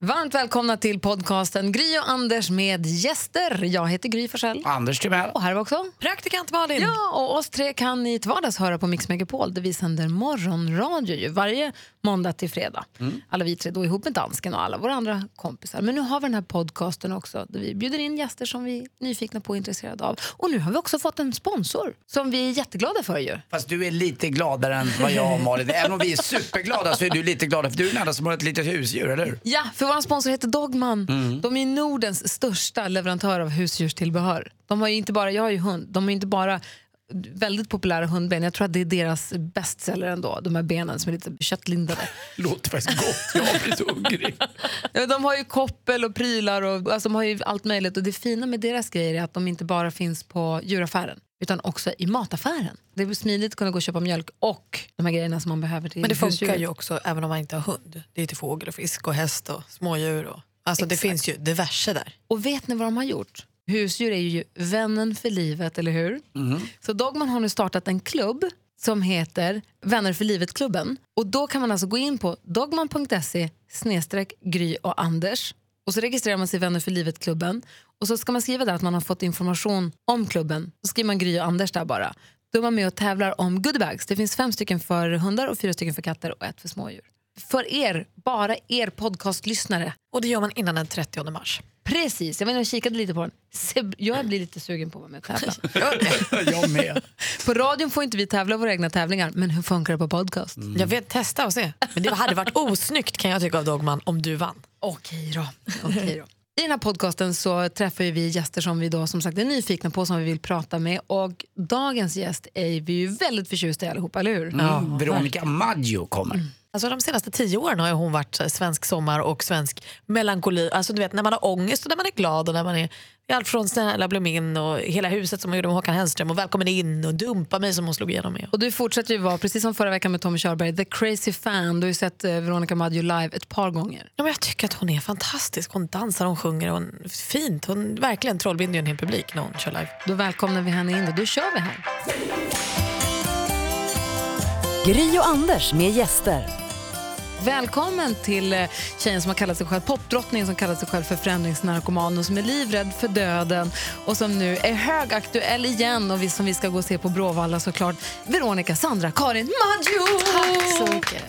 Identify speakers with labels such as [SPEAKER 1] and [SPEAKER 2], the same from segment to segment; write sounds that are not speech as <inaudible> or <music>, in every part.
[SPEAKER 1] Varmt välkomna till podcasten Gry och Anders med gäster. Jag heter Gry Forssell.
[SPEAKER 2] Anders Timell.
[SPEAKER 1] Och här var också
[SPEAKER 3] Praktikant Malin.
[SPEAKER 1] Ja, och oss tre kan ni till vardags höra på Mix Megapol där vi sänder morgonradio varje måndag till fredag. Alla vi tre då ihop med dansken och alla våra andra kompisar. Men nu har vi den här podcasten också där vi bjuder in gäster som vi är nyfikna på och intresserade av. Och nu har vi också fått en sponsor som vi är jätteglada för ju.
[SPEAKER 2] Fast du är lite gladare än vad jag och Malin är. Även om vi är superglada så är du lite gladare för du är den enda som har ett litet husdjur, eller hur?
[SPEAKER 1] Ja, för vår sponsor heter Dogman. De är Nordens största leverantör av husdjurstillbehör. De har ju inte bara, jag har ju hund, de har inte bara väldigt populära hundben. Jag tror att det är deras bästseller ändå, de här benen som är lite köttlindade. <laughs>
[SPEAKER 2] Låter faktiskt gott. Jag blir så hungrig. <laughs>
[SPEAKER 1] Ja, De har ju koppel och prylar och alltså, de har ju allt möjligt. Och det fina med deras grejer är att de inte bara finns på djuraffären utan också i mataffären. Det är smidigt att kunna gå och köpa mjölk och de här grejerna som man behöver till
[SPEAKER 3] Men det funkar
[SPEAKER 1] husdjuret.
[SPEAKER 3] ju också även om man inte har hund. Det är till fågel och fisk och häst och smådjur. Och, alltså det finns ju diverse där.
[SPEAKER 1] Och vet ni vad de har gjort? Husdjur är ju vännen för livet, eller hur? Så Dogman har nu startat en klubb som heter Vänner för livet-klubben. Och då kan man alltså gå in på dogman.se Gry och Anders och så registrerar man sig i Vänner för livet-klubben och så ska man skriva där att man har fått information om klubben. Så skriver man Gry och Anders där bara. Då är man med och tävlar om goodiebags. Det finns fem stycken för hundar och fyra stycken för katter och ett för smådjur. För er, bara er podcastlyssnare
[SPEAKER 3] Och det gör man innan den 30 mars.
[SPEAKER 1] Precis, jag, menar, jag kikade lite på den. Jag blir lite sugen på att vara med och tävla. <laughs> <laughs>
[SPEAKER 2] Jag med.
[SPEAKER 1] på radion får inte vi tävla våra egna tävlingar, men hur funkar det på podcast?
[SPEAKER 3] Jag vet, testa och se. Men det hade varit osnyggt kan jag tycka av Dogman om du vann.
[SPEAKER 1] Okej då. Okej då. I den här podcasten så träffar vi gäster som vi då som sagt är nyfikna på, som vi vill prata med. Och dagens gäst är vi ju väldigt förtjusta i allihopa, eller hur?
[SPEAKER 2] Mm. Veronica Maggio kommer.
[SPEAKER 3] Alltså de senaste tio åren har hon varit här svensk sommar och svensk melankoli. Alltså du vet när man har ångest och när man är glad och när man är allt från Snälla bli min och hela huset som hon gjorde med Håkan Hellström och Välkommen in och Dumpa mig som hon slog igenom med.
[SPEAKER 1] Och du fortsätter ju vara, precis som förra veckan med Tommy Körberg, the crazy fan. Du har ju sett eh, Veronica Maggio live ett par gånger.
[SPEAKER 3] Ja, men jag tycker att hon är fantastisk. Hon dansar, hon sjunger, hon fint. Hon verkligen trollbinder ju en hel publik när hon kör live.
[SPEAKER 1] Då välkomnar vi henne in och då kör vi här.
[SPEAKER 4] Gry och Anders med gäster.
[SPEAKER 1] Välkommen till eh, tjejen som har kallat sig själv popdrottningen som kallar sig själv för förändringsnarkoman och som är livrädd för döden och som nu är högaktuell igen och vi, som vi ska gå och se på Bråvalla såklart. Veronica Sandra Karin Maggio!
[SPEAKER 5] Tack så mycket.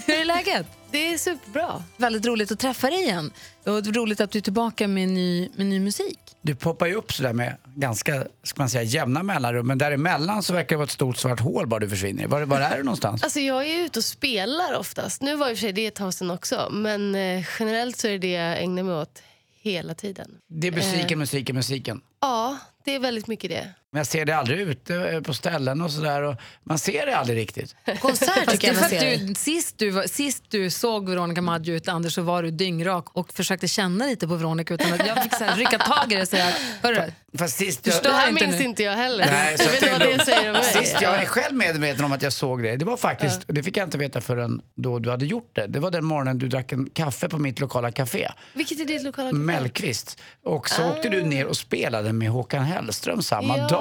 [SPEAKER 5] <laughs>
[SPEAKER 1] Hur är läget?
[SPEAKER 5] Det är superbra.
[SPEAKER 1] Väldigt roligt att träffa dig igen. Och roligt att du är tillbaka med ny, med ny musik.
[SPEAKER 2] Du poppar ju upp sådär med ganska ska man säga, jämna mellanrum men däremellan så verkar det vara ett stort svart hål bara du försvinner. Var, var är du någonstans?
[SPEAKER 5] Alltså jag är ute och spelar oftast. Nu var i och för sig det ett tag sedan också. Men eh, generellt så är det det jag ägnar mig åt hela tiden.
[SPEAKER 2] Det är musiken, musiken, musiken.
[SPEAKER 5] Ja, det är väldigt mycket det.
[SPEAKER 2] Men jag ser dig aldrig ute eh, på ställen och sådär och man ser det aldrig riktigt. <laughs>
[SPEAKER 3] Konsert tycker
[SPEAKER 1] det
[SPEAKER 3] jag
[SPEAKER 1] för
[SPEAKER 3] man
[SPEAKER 1] att
[SPEAKER 3] ser.
[SPEAKER 1] du, sist, du var, sist du såg Veronica Maggio ut, Anders, så var du dyngrak och försökte känna lite på Veronica utan att jag fick så här, rycka tag i det och säga Hörru,
[SPEAKER 2] Fast sist
[SPEAKER 5] Det här
[SPEAKER 1] inte
[SPEAKER 5] minns
[SPEAKER 1] nu.
[SPEAKER 5] inte jag heller.
[SPEAKER 2] Nej, så
[SPEAKER 5] jag vet vad
[SPEAKER 2] det är
[SPEAKER 5] det säger om mig.
[SPEAKER 2] Sist jag är själv medveten om att jag såg det, det var faktiskt, det fick jag inte veta förrän då du hade gjort det. Det var den morgonen du drack en kaffe på mitt lokala café,
[SPEAKER 5] Vilket är ditt lokala café?
[SPEAKER 2] Mellqvist. Och så åkte du ner och spelade med Håkan Hellström samma
[SPEAKER 5] Ja.
[SPEAKER 2] dag.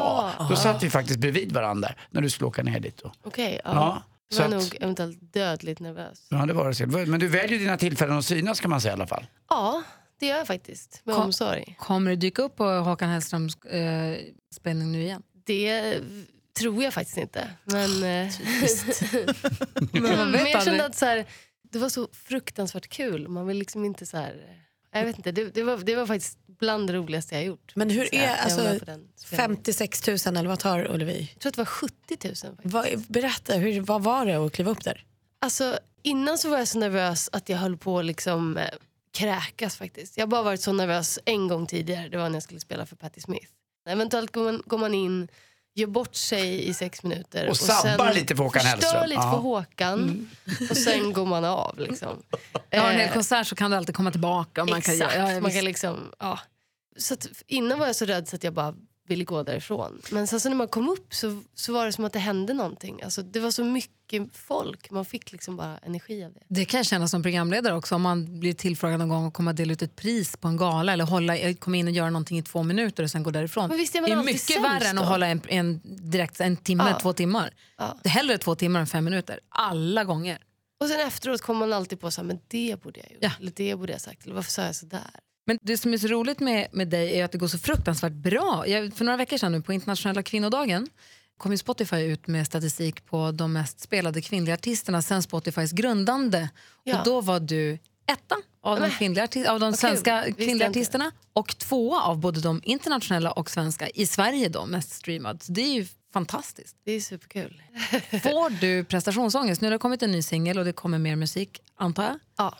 [SPEAKER 2] Då satt vi faktiskt bredvid varandra när du skulle åka ner dit. Då.
[SPEAKER 5] Okej, ja.
[SPEAKER 2] Ja,
[SPEAKER 5] Jag var
[SPEAKER 2] att-
[SPEAKER 5] nog eventuellt dödligt nervös.
[SPEAKER 2] Ja, det var det. så. Men du väljer dina tillfällen att synas kan man säga i alla fall.
[SPEAKER 5] Ja, det gör jag faktiskt. Med
[SPEAKER 1] Kom-
[SPEAKER 5] omsorg.
[SPEAKER 1] kommer du dyka upp på Håkan Hellströms eh, spelning nu igen?
[SPEAKER 5] Det tror jag faktiskt inte. Men, eh, <laughs> <laughs>
[SPEAKER 1] Men
[SPEAKER 5] men jag kände att så här, det var så fruktansvärt kul. Man vill liksom inte så här... Jag vet inte, det, det, var, det var faktiskt bland det roligaste jag gjort.
[SPEAKER 3] Men hur är alltså,
[SPEAKER 5] med på den spelningen.
[SPEAKER 3] 56 000 eller vad tar Ullevi?
[SPEAKER 5] Jag tror att det var 70 000. Faktiskt.
[SPEAKER 3] Vad, berätta, hur, vad var det att kliva upp där?
[SPEAKER 5] Alltså, innan så var jag så nervös att jag höll på att liksom, eh, kräkas faktiskt. Jag har bara varit så nervös en gång tidigare. Det var när jag skulle spela för Patti Smith. Eventuellt går man, går man in, gör bort sig i sex minuter.
[SPEAKER 2] Och sabbar lite för Håkan
[SPEAKER 5] förstör
[SPEAKER 2] Hellström.
[SPEAKER 5] lite
[SPEAKER 2] Ja.
[SPEAKER 5] för Håkan. Och sen går man av. Liksom.
[SPEAKER 1] Ja, en hel
[SPEAKER 5] Eh,
[SPEAKER 1] konsert så kan du alltid komma tillbaka. Och man kan,
[SPEAKER 5] Exakt.
[SPEAKER 1] ja, ja,
[SPEAKER 5] man kan liksom, ja. så att innan var jag så rädd så att jag bara ville gå därifrån. Men sen så när man kom upp så, så var det som att det hände någonting. Alltså, det var så mycket folk. Man fick liksom bara energi av det.
[SPEAKER 1] Det kan jag känna som programledare också. Om man blir tillfrågad någon gång och kommer att dela ut ett pris på en gala eller hålla, komma in och göra någonting i två minuter och sen gå därifrån.
[SPEAKER 5] Men visst är man
[SPEAKER 1] det är mycket värre än att hålla en, en, direkt en timme,
[SPEAKER 5] Ja.
[SPEAKER 1] två timmar.
[SPEAKER 5] Ja.
[SPEAKER 1] Det är hellre två timmar än fem minuter. Alla gånger.
[SPEAKER 5] Och sen efteråt kommer man alltid på så här, men det borde jag gjort.
[SPEAKER 1] Ja.
[SPEAKER 5] Eller det borde jag sagt. Eller varför sa jag sådär?
[SPEAKER 1] Men det som är så roligt med, med dig är att det går så fruktansvärt bra. Jag, för några veckor sedan nu på internationella kvinnodagen kom Spotify ut med statistik på de mest spelade kvinnliga artisterna sen Spotifys grundande.
[SPEAKER 5] Ja.
[SPEAKER 1] Och då var du etta av de, kvinnliga, av de svenska
[SPEAKER 5] kul.
[SPEAKER 1] Kvinnliga artisterna och tvåa av både de internationella och svenska i Sverige då, mest streamad. Så det är ju fantastiskt.
[SPEAKER 5] Det är superkul.
[SPEAKER 1] Får du prestationsångest? Nu har det kommit en ny singel och det kommer mer musik, antar jag.
[SPEAKER 5] Ja.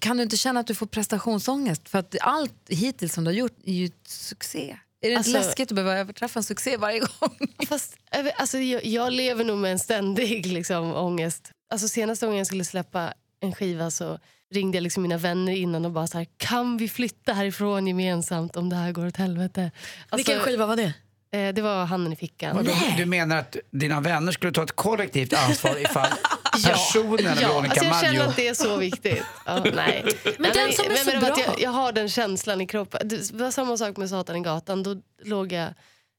[SPEAKER 1] Kan du inte känna att du får prestationsångest? För att allt hittills som du har gjort är ju ett succé. Är det
[SPEAKER 5] Alltså-
[SPEAKER 1] inte läskigt att behöva överträffa en succé varje gång?
[SPEAKER 5] Fast, alltså, jag, jag lever nog med en ständig liksom, ångest. Alltså, senaste gången jag skulle släppa en skiva så ringde jag liksom mina vänner innan och bara så här, kan vi flytta härifrån gemensamt om det här går åt helvete? Alltså,
[SPEAKER 3] Vilken skiva var det?
[SPEAKER 5] eh, det var handen i fickan.
[SPEAKER 2] Vadå? Du menar att dina vänner skulle ta ett kollektivt ansvar ifall personen
[SPEAKER 5] Ja,
[SPEAKER 2] Veronica
[SPEAKER 5] alltså jag känner att det är så viktigt. Ja, <laughs> nej. men
[SPEAKER 3] den som är så
[SPEAKER 5] men var att
[SPEAKER 3] bra.
[SPEAKER 5] Jag, jag har den känslan i kroppen. Det var samma sak med Satan i gatan. Då låg jag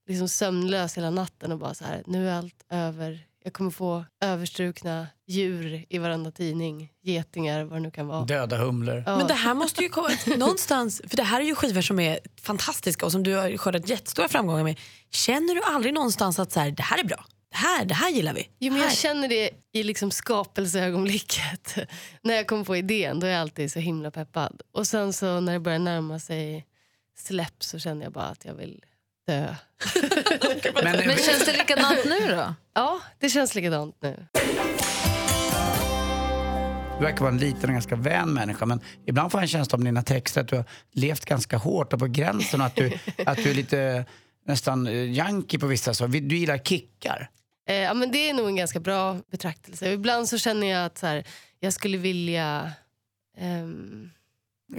[SPEAKER 5] liksom sömnlös hela natten och bara så här, nu är allt över. Jag kommer få överstrukna djur i varenda tidning. Getingar, vad det nu kan vara.
[SPEAKER 2] Döda humlor.
[SPEAKER 5] Ja.
[SPEAKER 3] Men det här måste ju komma <laughs> någonstans, för det här är ju skivor som är fantastiska och som du har skördat jättestora framgångar med. Känner du aldrig någonstans att så här, det här är bra? Det här, det här gillar vi?
[SPEAKER 5] Jo, men jag
[SPEAKER 3] Här.
[SPEAKER 5] känner det i liksom skapelseögonblicket. <laughs> när jag kommer på idén då är jag alltid så himla peppad. Och sen så när det börjar närma sig släpp så känner jag bara att jag vill dö. <laughs>
[SPEAKER 2] Men, <laughs>
[SPEAKER 1] Men känns det likadant nu då?
[SPEAKER 5] Ja, det känns likadant nu.
[SPEAKER 2] Du verkar vara en liten och ganska vän människa men ibland får jag en känsla om dina texter att du har levt ganska hårt och på gränsen och att du, att du är lite nästan eh, junkie på vissa saker. Du gillar kickar.
[SPEAKER 5] Eh, ja, men det är nog en ganska bra betraktelse. Ibland så känner jag att så här, jag skulle vilja... ehm,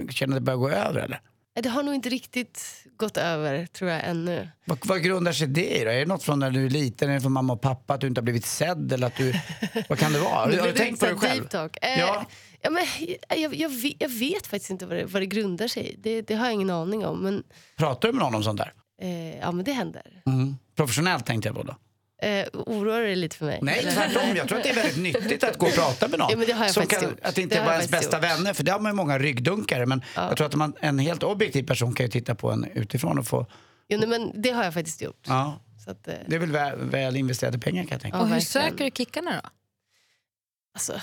[SPEAKER 2] känner att det börjar gå över eller?
[SPEAKER 5] det har nog inte riktigt gått över tror jag ännu.
[SPEAKER 2] Vad, vad grundar sig det i då? Är det något från när du är liten? Är det från mamma och pappa att du inte har blivit sedd? Eller att du, <laughs> vad kan det vara? Har du, har du tänkt på det själv?
[SPEAKER 5] Eh,
[SPEAKER 2] Ja.
[SPEAKER 5] ja, men, jag, jag, vet, jag vet faktiskt inte vad det, vad det grundar sig i. Det, det har jag ingen aning om. Men,
[SPEAKER 2] Pratar du med någon om sånt där?
[SPEAKER 5] eh, ja, men det händer.
[SPEAKER 2] Mm. Professionellt tänkte jag på då.
[SPEAKER 5] Eh, oroar det lite för mig?
[SPEAKER 2] Nej, tvärtom. Jag tror att det är väldigt nyttigt att gå och prata med någon.
[SPEAKER 5] Ja, men det har jag
[SPEAKER 2] som kan,
[SPEAKER 5] gjort.
[SPEAKER 2] Att det inte
[SPEAKER 5] Det
[SPEAKER 2] är bara
[SPEAKER 5] jag
[SPEAKER 2] ens bästa
[SPEAKER 5] gjort.
[SPEAKER 2] vänner, för det har man ju många ryggdunkare. Men
[SPEAKER 5] Ja.
[SPEAKER 2] jag tror att man, en helt objektiv person kan ju titta på en utifrån och få...
[SPEAKER 5] Jo, nej, men det har jag faktiskt gjort.
[SPEAKER 2] Ja,
[SPEAKER 5] Så att, eh,
[SPEAKER 2] det är väl väl, väl investerade pengar kan jag tänka.
[SPEAKER 5] Ja,
[SPEAKER 1] och hur
[SPEAKER 5] verkligen.
[SPEAKER 1] söker du kickarna då?
[SPEAKER 5] alltså,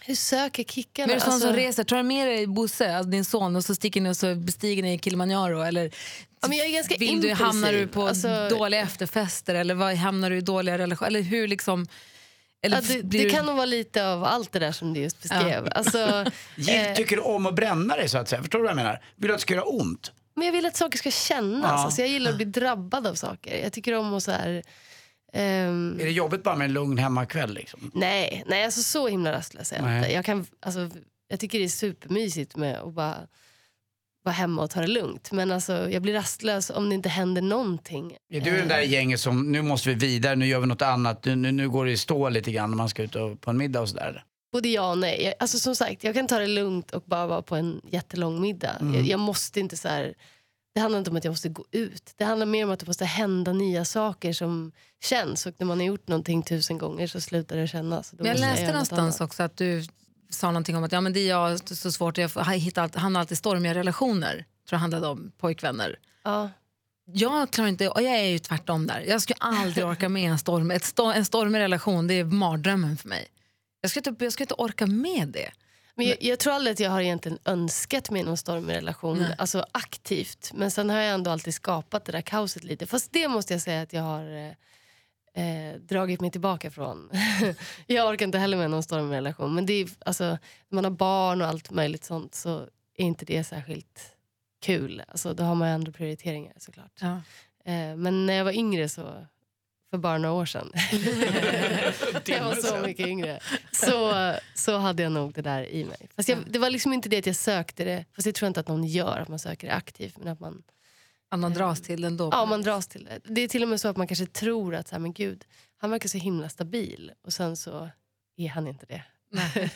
[SPEAKER 5] hur söker kickarna?
[SPEAKER 1] Men är det sån
[SPEAKER 5] alltså,
[SPEAKER 1] som reser? Tar du med dig Bosse, alltså din son, och så sticker ni och så bestiger ni Kilimanjaro? Eller
[SPEAKER 5] ja, men jag är ganska
[SPEAKER 1] vill du,
[SPEAKER 5] impulsiv.
[SPEAKER 1] hamnar du på
[SPEAKER 5] Alltså,
[SPEAKER 1] dåliga efterfester? Eller vad, hamnar du i dåliga relationer? Eller hur liksom... Eller
[SPEAKER 5] Ja, det, det
[SPEAKER 1] du-
[SPEAKER 5] kan nog vara lite av allt det där som du just beskrev. Alltså, <laughs>
[SPEAKER 2] Gill
[SPEAKER 5] eh,
[SPEAKER 2] tycker du om att bränna dig så att säga. Förstår du vad jag menar? Vill du att det ska göra ont?
[SPEAKER 5] men jag vill att saker ska kännas.
[SPEAKER 2] Ja.
[SPEAKER 5] Alltså, jag gillar att bli drabbad av saker. Jag tycker om att så här... ehm,
[SPEAKER 2] Är det jobbigt bara med en lugn hemmakväll liksom?
[SPEAKER 5] nej, nej alltså så himla rastlös är jag inte. Jag, kan, alltså, jag tycker det är supermysigt med att bara vara hemma och ta det lugnt. Men alltså, jag blir rastlös om det inte händer någonting.
[SPEAKER 2] Är du den där gänget som, nu måste vi vidare, nu gör vi något annat, nu, nu, nu går det i stå lite grann när man ska ut och, på en middag och sådär?
[SPEAKER 5] Både ja och nej. Jag, alltså som sagt, jag kan ta det lugnt och bara vara på en jättelång middag.
[SPEAKER 2] Mm.
[SPEAKER 5] Jag, jag måste inte så här, det handlar inte om att jag måste gå ut. Det handlar mer om att det måste hända nya saker som känns. Och när man har gjort någonting tusen gånger så slutar det kännas. Då
[SPEAKER 1] Men jag läste
[SPEAKER 5] något
[SPEAKER 1] någonstans
[SPEAKER 5] annat.
[SPEAKER 1] också att du sa någonting om att ja, men det är jag så svårt, jag hittar hamnar alltid i stormiga relationer. Tror jag handlade om pojkvänner.
[SPEAKER 5] Ja.
[SPEAKER 1] Jag klarar inte, och jag är ju tvärtom där. Jag skulle aldrig orka med en, storm, ett sto, en stormig relation, det är mardrömmen för mig. Jag skulle inte, jag skulle inte orka med det.
[SPEAKER 5] Men jag, jag tror aldrig att jag har egentligen önskat mig någon stormig relation,
[SPEAKER 1] Nej.
[SPEAKER 5] alltså aktivt. Men sen har jag ändå alltid skapat det där kaoset lite. Fast det måste jag säga att jag har eh, dragit mig tillbaka från. <laughs> jag orkar inte heller med någon stormig relation. Men det är, alltså, när man har barn och allt möjligt sånt så är inte det särskilt kul. Alltså, då har man ju andra prioriteringar såklart.
[SPEAKER 1] Ja.
[SPEAKER 5] Eh, men när jag var yngre så för bara några år sedan. <laughs> jag var så mycket yngre. Så, så hade jag nog det där i mig. Fast jag, det var liksom inte det att jag sökte det. Fast det tror jag inte att någon gör, att man söker det aktivt. Men att man,
[SPEAKER 1] Att man dras till ändå.
[SPEAKER 5] ja, man dras till det. Det är till och med så att man kanske tror att så här, men gud, han verkar så himla stabil. Och sen så är han inte det. <laughs>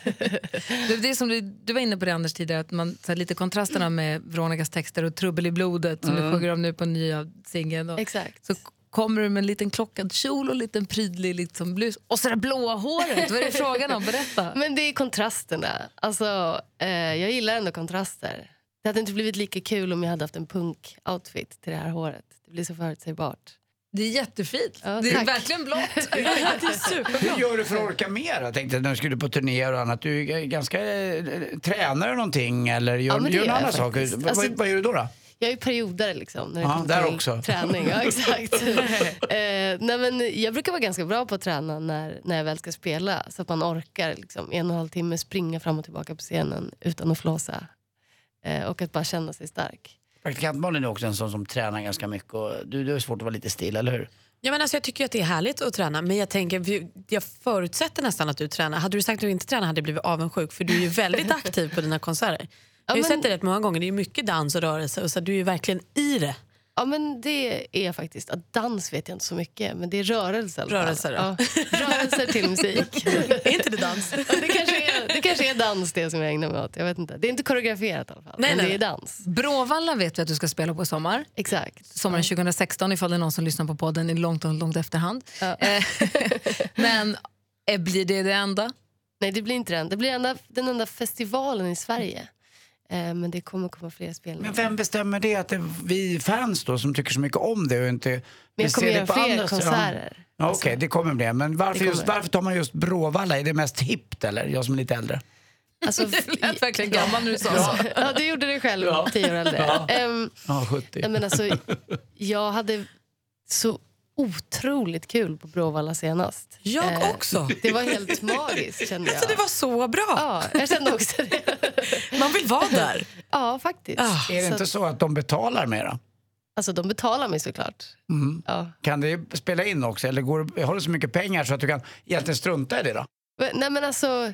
[SPEAKER 1] Det, det är som du, du var inne på det Anders tidigare, att man, så här, lite kontrasterna med Veronicas texter och Trubbel i blodet som du sjunger om nu på nya singeln. och-
[SPEAKER 5] Exakt.
[SPEAKER 1] Så kommer du med en liten klockad kjol och en liten prydlig liksom blus. Och så det blåa håret, vad är det frågan om? Berätta. <laughs>
[SPEAKER 5] Men det är kontrasterna. Alltså, eh, jag gillar ändå kontraster. Det hade inte blivit lika kul om jag hade haft en punk-outfit till det här håret. Det blir så förutsägbart.
[SPEAKER 1] Det är jättefint.
[SPEAKER 5] Ja,
[SPEAKER 1] det är
[SPEAKER 5] tack.
[SPEAKER 1] verkligen blått. <laughs>
[SPEAKER 2] Hur gör du för att orka mer? Jag tänkte när du skulle på turnéer och annat. Du är ganska... Eh, tränar du någonting eller gör,
[SPEAKER 5] Ja,
[SPEAKER 2] gör du andra saker?
[SPEAKER 5] Alltså-
[SPEAKER 2] vad, vad gör du då? då?
[SPEAKER 5] Jag är periodare liksom. När det
[SPEAKER 2] Ja, där också. <laughs>
[SPEAKER 5] Träning, ja exakt. <laughs> eh, nej, men jag brukar vara ganska bra på att träna när, när jag väl ska spela. Så att man orkar liksom, en och en halv timme springa fram och tillbaka på scenen utan att flåsa. Eh, och att bara känna sig stark.
[SPEAKER 2] Praktikant Malin är också en sån som tränar ganska mycket. Och du, du har svårt att vara lite still, eller hur?
[SPEAKER 3] Ja, men alltså, jag tycker att det är härligt att träna, men jag, tänker, jag förutsätter nästan att du tränar. Hade du sagt att du inte tränar hade jag blivit avundsjuk, för du är ju väldigt <laughs> aktiv på dina konserter. Jag har ju
[SPEAKER 5] men-
[SPEAKER 3] sett det rätt många gånger, det är mycket dans och rörelse och så du är ju verkligen i det.
[SPEAKER 5] Ja men det är faktiskt. Att dans vet jag inte så mycket, men det är.
[SPEAKER 3] Rörelser då?
[SPEAKER 5] Ja, rörelser till musik. <laughs>
[SPEAKER 3] Är inte det dans?
[SPEAKER 5] Ja, det, kanske är, det kanske är dans det som jag ägnar mig åt. Jag vet inte. Det är inte koreograferat i alla fall.
[SPEAKER 3] Nej,
[SPEAKER 5] men
[SPEAKER 3] nej,
[SPEAKER 5] det är dans.
[SPEAKER 1] Bråvalla vet vi att du ska spela på i sommar.
[SPEAKER 5] Exakt.
[SPEAKER 1] Sommaren 2016 ifall det är någon som lyssnar på podden i långt, långt, långt efterhand.
[SPEAKER 5] Ja.
[SPEAKER 1] Eh, <laughs> Men eh, blir det det enda?
[SPEAKER 5] Nej det blir inte den. Det blir enda, den enda festivalen i Sverige. Eh, men det kommer komma fler spelningar.
[SPEAKER 2] Men vem bestämmer det? Att det är vi fans då som tycker så mycket om det och inte
[SPEAKER 5] Men jag kommer göra fler
[SPEAKER 2] andra
[SPEAKER 5] konserter.
[SPEAKER 2] Ja, Okej,
[SPEAKER 5] Alltså,
[SPEAKER 2] det kommer bli. Men varför,
[SPEAKER 5] Det
[SPEAKER 2] just,
[SPEAKER 5] kommer.
[SPEAKER 2] varför tar man just Bråvalla? Är det mest hippt eller? Jag som är lite äldre.
[SPEAKER 5] alltså, <laughs>
[SPEAKER 1] Det lät verkligen gammal när du sa så. <laughs>
[SPEAKER 5] ja, du gjorde det själv, tio år äldre. Ehm,
[SPEAKER 2] Ja, 70.
[SPEAKER 5] nej, men alltså, jag hade så otroligt kul på Bråvalla senast.
[SPEAKER 3] Jag
[SPEAKER 5] Eh,
[SPEAKER 3] också.
[SPEAKER 5] Det var helt magiskt kände jag.
[SPEAKER 3] Alltså, det var så bra.
[SPEAKER 5] Ja, jag kände också det.
[SPEAKER 3] Man vill vara där. <laughs>
[SPEAKER 5] Ja, faktiskt.
[SPEAKER 3] Ah.
[SPEAKER 2] Är det
[SPEAKER 5] Så
[SPEAKER 2] inte så att de betalar mera?
[SPEAKER 5] Alltså de betalar mig såklart.
[SPEAKER 2] Mm.
[SPEAKER 5] Ja.
[SPEAKER 2] Kan det spela in också? Eller går, har du så mycket pengar så att du kan egentligen strunta i det då?
[SPEAKER 5] Men- Nej men alltså,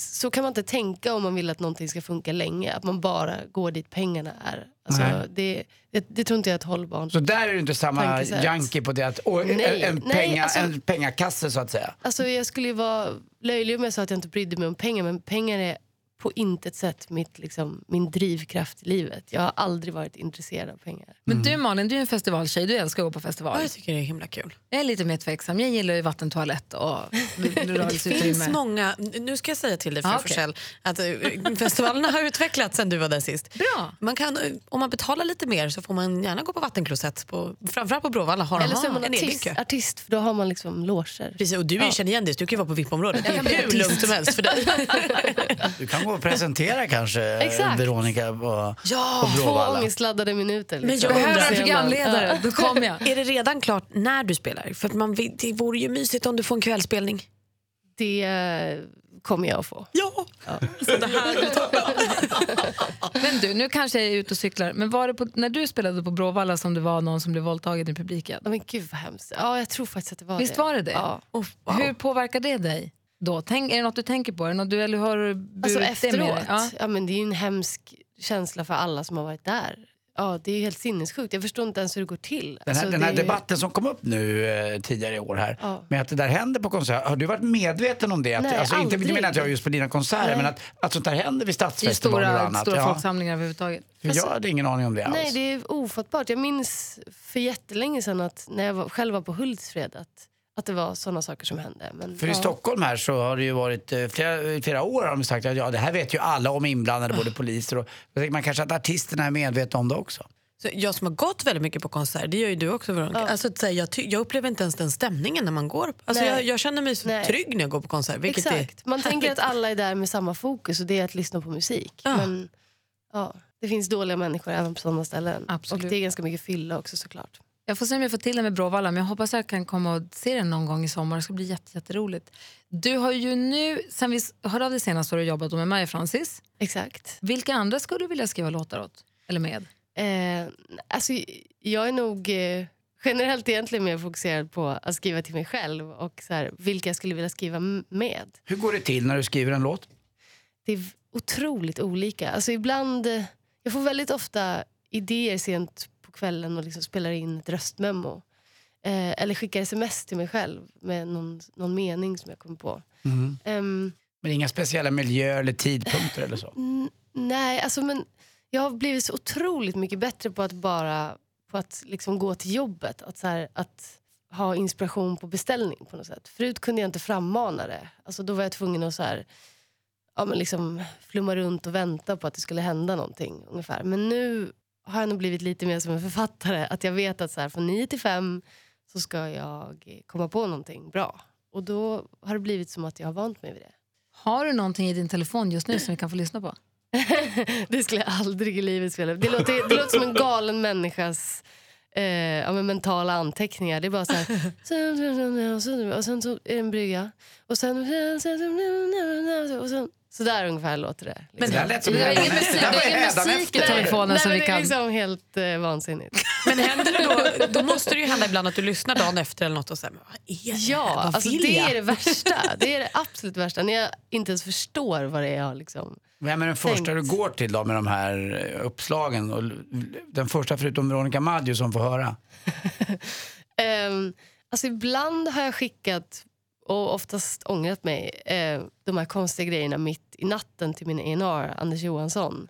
[SPEAKER 5] så kan man inte tänka om man vill att någonting ska funka länge. Att man bara går dit pengarna är. Alltså, det, det, det tror inte jag är ett hållbart.
[SPEAKER 2] Så där är det inte samma
[SPEAKER 5] Tankesätt.
[SPEAKER 2] junkie på det att, och,
[SPEAKER 5] Nej,
[SPEAKER 2] en,
[SPEAKER 5] nej,
[SPEAKER 2] penga,
[SPEAKER 5] alltså-
[SPEAKER 2] en pengakasse så att säga.
[SPEAKER 5] Alltså, jag skulle ju vara löjlig om jag sa att jag inte brydde mig om pengar. Men pengar är på intet sätt mitt, liksom, min drivkraft i livet. Jag har aldrig varit intresserad av pengar.
[SPEAKER 1] Men du Malin, du är en festivaltjej, du älskar att gå på festival.
[SPEAKER 3] Ja, jag tycker det är himla kul.
[SPEAKER 1] Jag är lite mer tveksam, jag gillar ju vattentoalett och <laughs>
[SPEAKER 3] Det finns
[SPEAKER 1] rörelseutrymme.
[SPEAKER 3] många, nu ska jag säga till dig för
[SPEAKER 1] Ah, okej.
[SPEAKER 3] Forsell, att eh, festivalerna har utvecklats sen du var där sist.
[SPEAKER 1] Bra.
[SPEAKER 3] Man kan, eh, om man betalar lite mer så får man gärna gå på vattenklosett. På, framförallt på Bråvalla har
[SPEAKER 5] Eller
[SPEAKER 3] de
[SPEAKER 5] så är man
[SPEAKER 3] en
[SPEAKER 5] artist, artist för då har man liksom loger.
[SPEAKER 3] Precis, och du
[SPEAKER 5] Ja.
[SPEAKER 3] känner igen det, du kan ju vara på VIP-området. Det är hur lugnt som helst för dig. <laughs> <laughs>
[SPEAKER 2] Du kan gå och presentera kanske
[SPEAKER 5] Exakt.
[SPEAKER 2] Tvånica på,
[SPEAKER 3] Ja,
[SPEAKER 2] på
[SPEAKER 5] Två
[SPEAKER 2] Bråvalla.
[SPEAKER 5] ångestladdade minuter.
[SPEAKER 3] Men
[SPEAKER 5] Liksom.
[SPEAKER 3] jag
[SPEAKER 1] Behöver en programledare, då kommer jag. <laughs>
[SPEAKER 3] Är det redan klart när du spelar? För att man, det vore ju mysigt om du får en kvällsspelning.
[SPEAKER 5] Det eh, kommer jag att få.
[SPEAKER 3] Ja! Så det här är <laughs>
[SPEAKER 1] Men du, nu kanske jag är ute och cyklar, men var det på, när du spelade på Bråvalla som det var någon som blev våldtagen i publiken?
[SPEAKER 5] Ja, Men gud vad hemskt. Ja, jag tror faktiskt att det var
[SPEAKER 1] Visst
[SPEAKER 5] det.
[SPEAKER 1] var det det?
[SPEAKER 5] Ja.
[SPEAKER 3] oh, wow.
[SPEAKER 1] Hur påverkar det dig? Då? Tänk, är det något du tänker på? Är det något du, eller har du
[SPEAKER 5] Alltså
[SPEAKER 1] burit det med
[SPEAKER 5] efteråt?
[SPEAKER 1] Ja.
[SPEAKER 5] ja. men det är ju en hemsk känsla för alla som har varit där. Ja, det är ju helt sinnessjukt. Jag förstår inte ens hur det går till.
[SPEAKER 2] Den här,
[SPEAKER 5] Alltså,
[SPEAKER 2] den här
[SPEAKER 5] det
[SPEAKER 2] debatten som kom upp nu eh, tidigare i år här,
[SPEAKER 5] Ja.
[SPEAKER 2] med att det där händer på konserter. Har du varit medveten om det? Att,
[SPEAKER 5] Nej,
[SPEAKER 2] alltså, inte,
[SPEAKER 5] aldrig.
[SPEAKER 2] jag menar inte jag just på dina konserter,
[SPEAKER 5] Nej.
[SPEAKER 2] men att, att sånt där händer vid
[SPEAKER 1] I
[SPEAKER 2] stadsfestivaler och
[SPEAKER 1] stora,
[SPEAKER 2] annat.
[SPEAKER 1] stora
[SPEAKER 2] ja.
[SPEAKER 1] folksamlingar överhuvudtaget.
[SPEAKER 2] För jag hade ingen aning om det alls.
[SPEAKER 5] Nej, det är ofattbart. Jag minns för jättelänge sedan att när jag var, själv var på Hultsfred att, att det var såna saker som hände. Men,
[SPEAKER 2] För i
[SPEAKER 5] ja.
[SPEAKER 2] Stockholm här så har det ju varit eh, flera, i flera år har de sagt att ja, det här vet ju alla om inblandade, både poliser och... Jag tänker man kanske att artisterna är medvetna om det också.
[SPEAKER 3] Så jag som har gått väldigt mycket på konserter, det gör ju du också Veronica.
[SPEAKER 5] Ja.
[SPEAKER 3] Alltså, att säga, jag, ty- jag upplever inte ens den stämningen när man går. Alltså,
[SPEAKER 5] Nej.
[SPEAKER 3] jag, jag känner mig så
[SPEAKER 5] Nej.
[SPEAKER 3] trygg när jag går på konsert. Vilket
[SPEAKER 5] Exakt. Man
[SPEAKER 3] är
[SPEAKER 5] tänker att alla är där med samma fokus och det är att lyssna på musik.
[SPEAKER 3] Ja.
[SPEAKER 5] Men ja, det finns dåliga människor även på sådana ställen.
[SPEAKER 1] Absolut.
[SPEAKER 5] Och det är ganska mycket fylla också såklart.
[SPEAKER 1] Jag får se om jag får till det med Bråvalla, men jag hoppas jag kan komma och se den någon gång i sommar. Det ska bli jätte, jätteroligt. Du har ju nu, sen vi hörde av dig senast, har du jobbat med Maja Francis.
[SPEAKER 5] Exakt.
[SPEAKER 1] Vilka andra skulle du vilja skriva låtar åt? Eller med?
[SPEAKER 5] Eh, alltså, jag är nog eh, generellt egentligen mer fokuserad på att skriva till mig själv och så här, vilka jag skulle vilja skriva med.
[SPEAKER 2] Hur går det till när du skriver en låt?
[SPEAKER 5] Det är otroligt olika. Alltså ibland, eh, jag får väldigt ofta idéer sent på kvällen och liksom spelar in ett röstmemo. Eh, eller skickar sms till mig själv med någon, någon mening som jag kommer på. Ehm,
[SPEAKER 2] Men inga speciella miljöer eller tidpunkter eller så?
[SPEAKER 5] nej, alltså men jag har blivit så otroligt mycket bättre på att bara på att liksom gå till jobbet. Att, så här, att ha inspiration på beställning på något sätt. Förut kunde jag inte frammana det. Alltså, då var jag tvungen att så här, ja, men liksom flumma runt och vänta på att det skulle hända någonting. ungefär. Men nu har jag nog blivit lite mer som en författare. Att jag vet att så här, från 9 till 5 så ska jag komma på någonting bra. Och då har det blivit som att jag har vant mig vid det.
[SPEAKER 1] Har du någonting i din telefon just nu som vi kan få lyssna på?
[SPEAKER 5] det skulle jag aldrig i livet spela. Det låter, det låter som en galen människas eh, ja, men mentala anteckningar. Det är bara så här... Och sen, och sen så är det en brygga. Och sen... Och sen så där ungefär låter det.
[SPEAKER 2] Det där lät som
[SPEAKER 1] Det är ingen musik,
[SPEAKER 2] Det
[SPEAKER 1] det är ingen musik i telefonen
[SPEAKER 5] Nej,
[SPEAKER 1] som
[SPEAKER 5] men det är
[SPEAKER 1] kan...
[SPEAKER 5] liksom helt eh, vansinnigt.
[SPEAKER 3] Men händer det då, då måste det ju hända ibland att du lyssnar dagen efter eller något och säger, men vad är det
[SPEAKER 5] Ja?
[SPEAKER 3] Vad
[SPEAKER 5] alltså det är det värsta. Det är det absolut värsta. När jag inte ens förstår vad det är jag liksom...
[SPEAKER 2] Vem är den första
[SPEAKER 5] Tänkt.
[SPEAKER 2] du går till då med de här eh, uppslagen? Och den första förutom Veronica Maggio som får höra?
[SPEAKER 5] Um, <laughs> alltså ibland har jag skickat, och oftast ångrat mig, eh, de här konstiga grejerna mitt i natten till min ENR, Anders Johansson.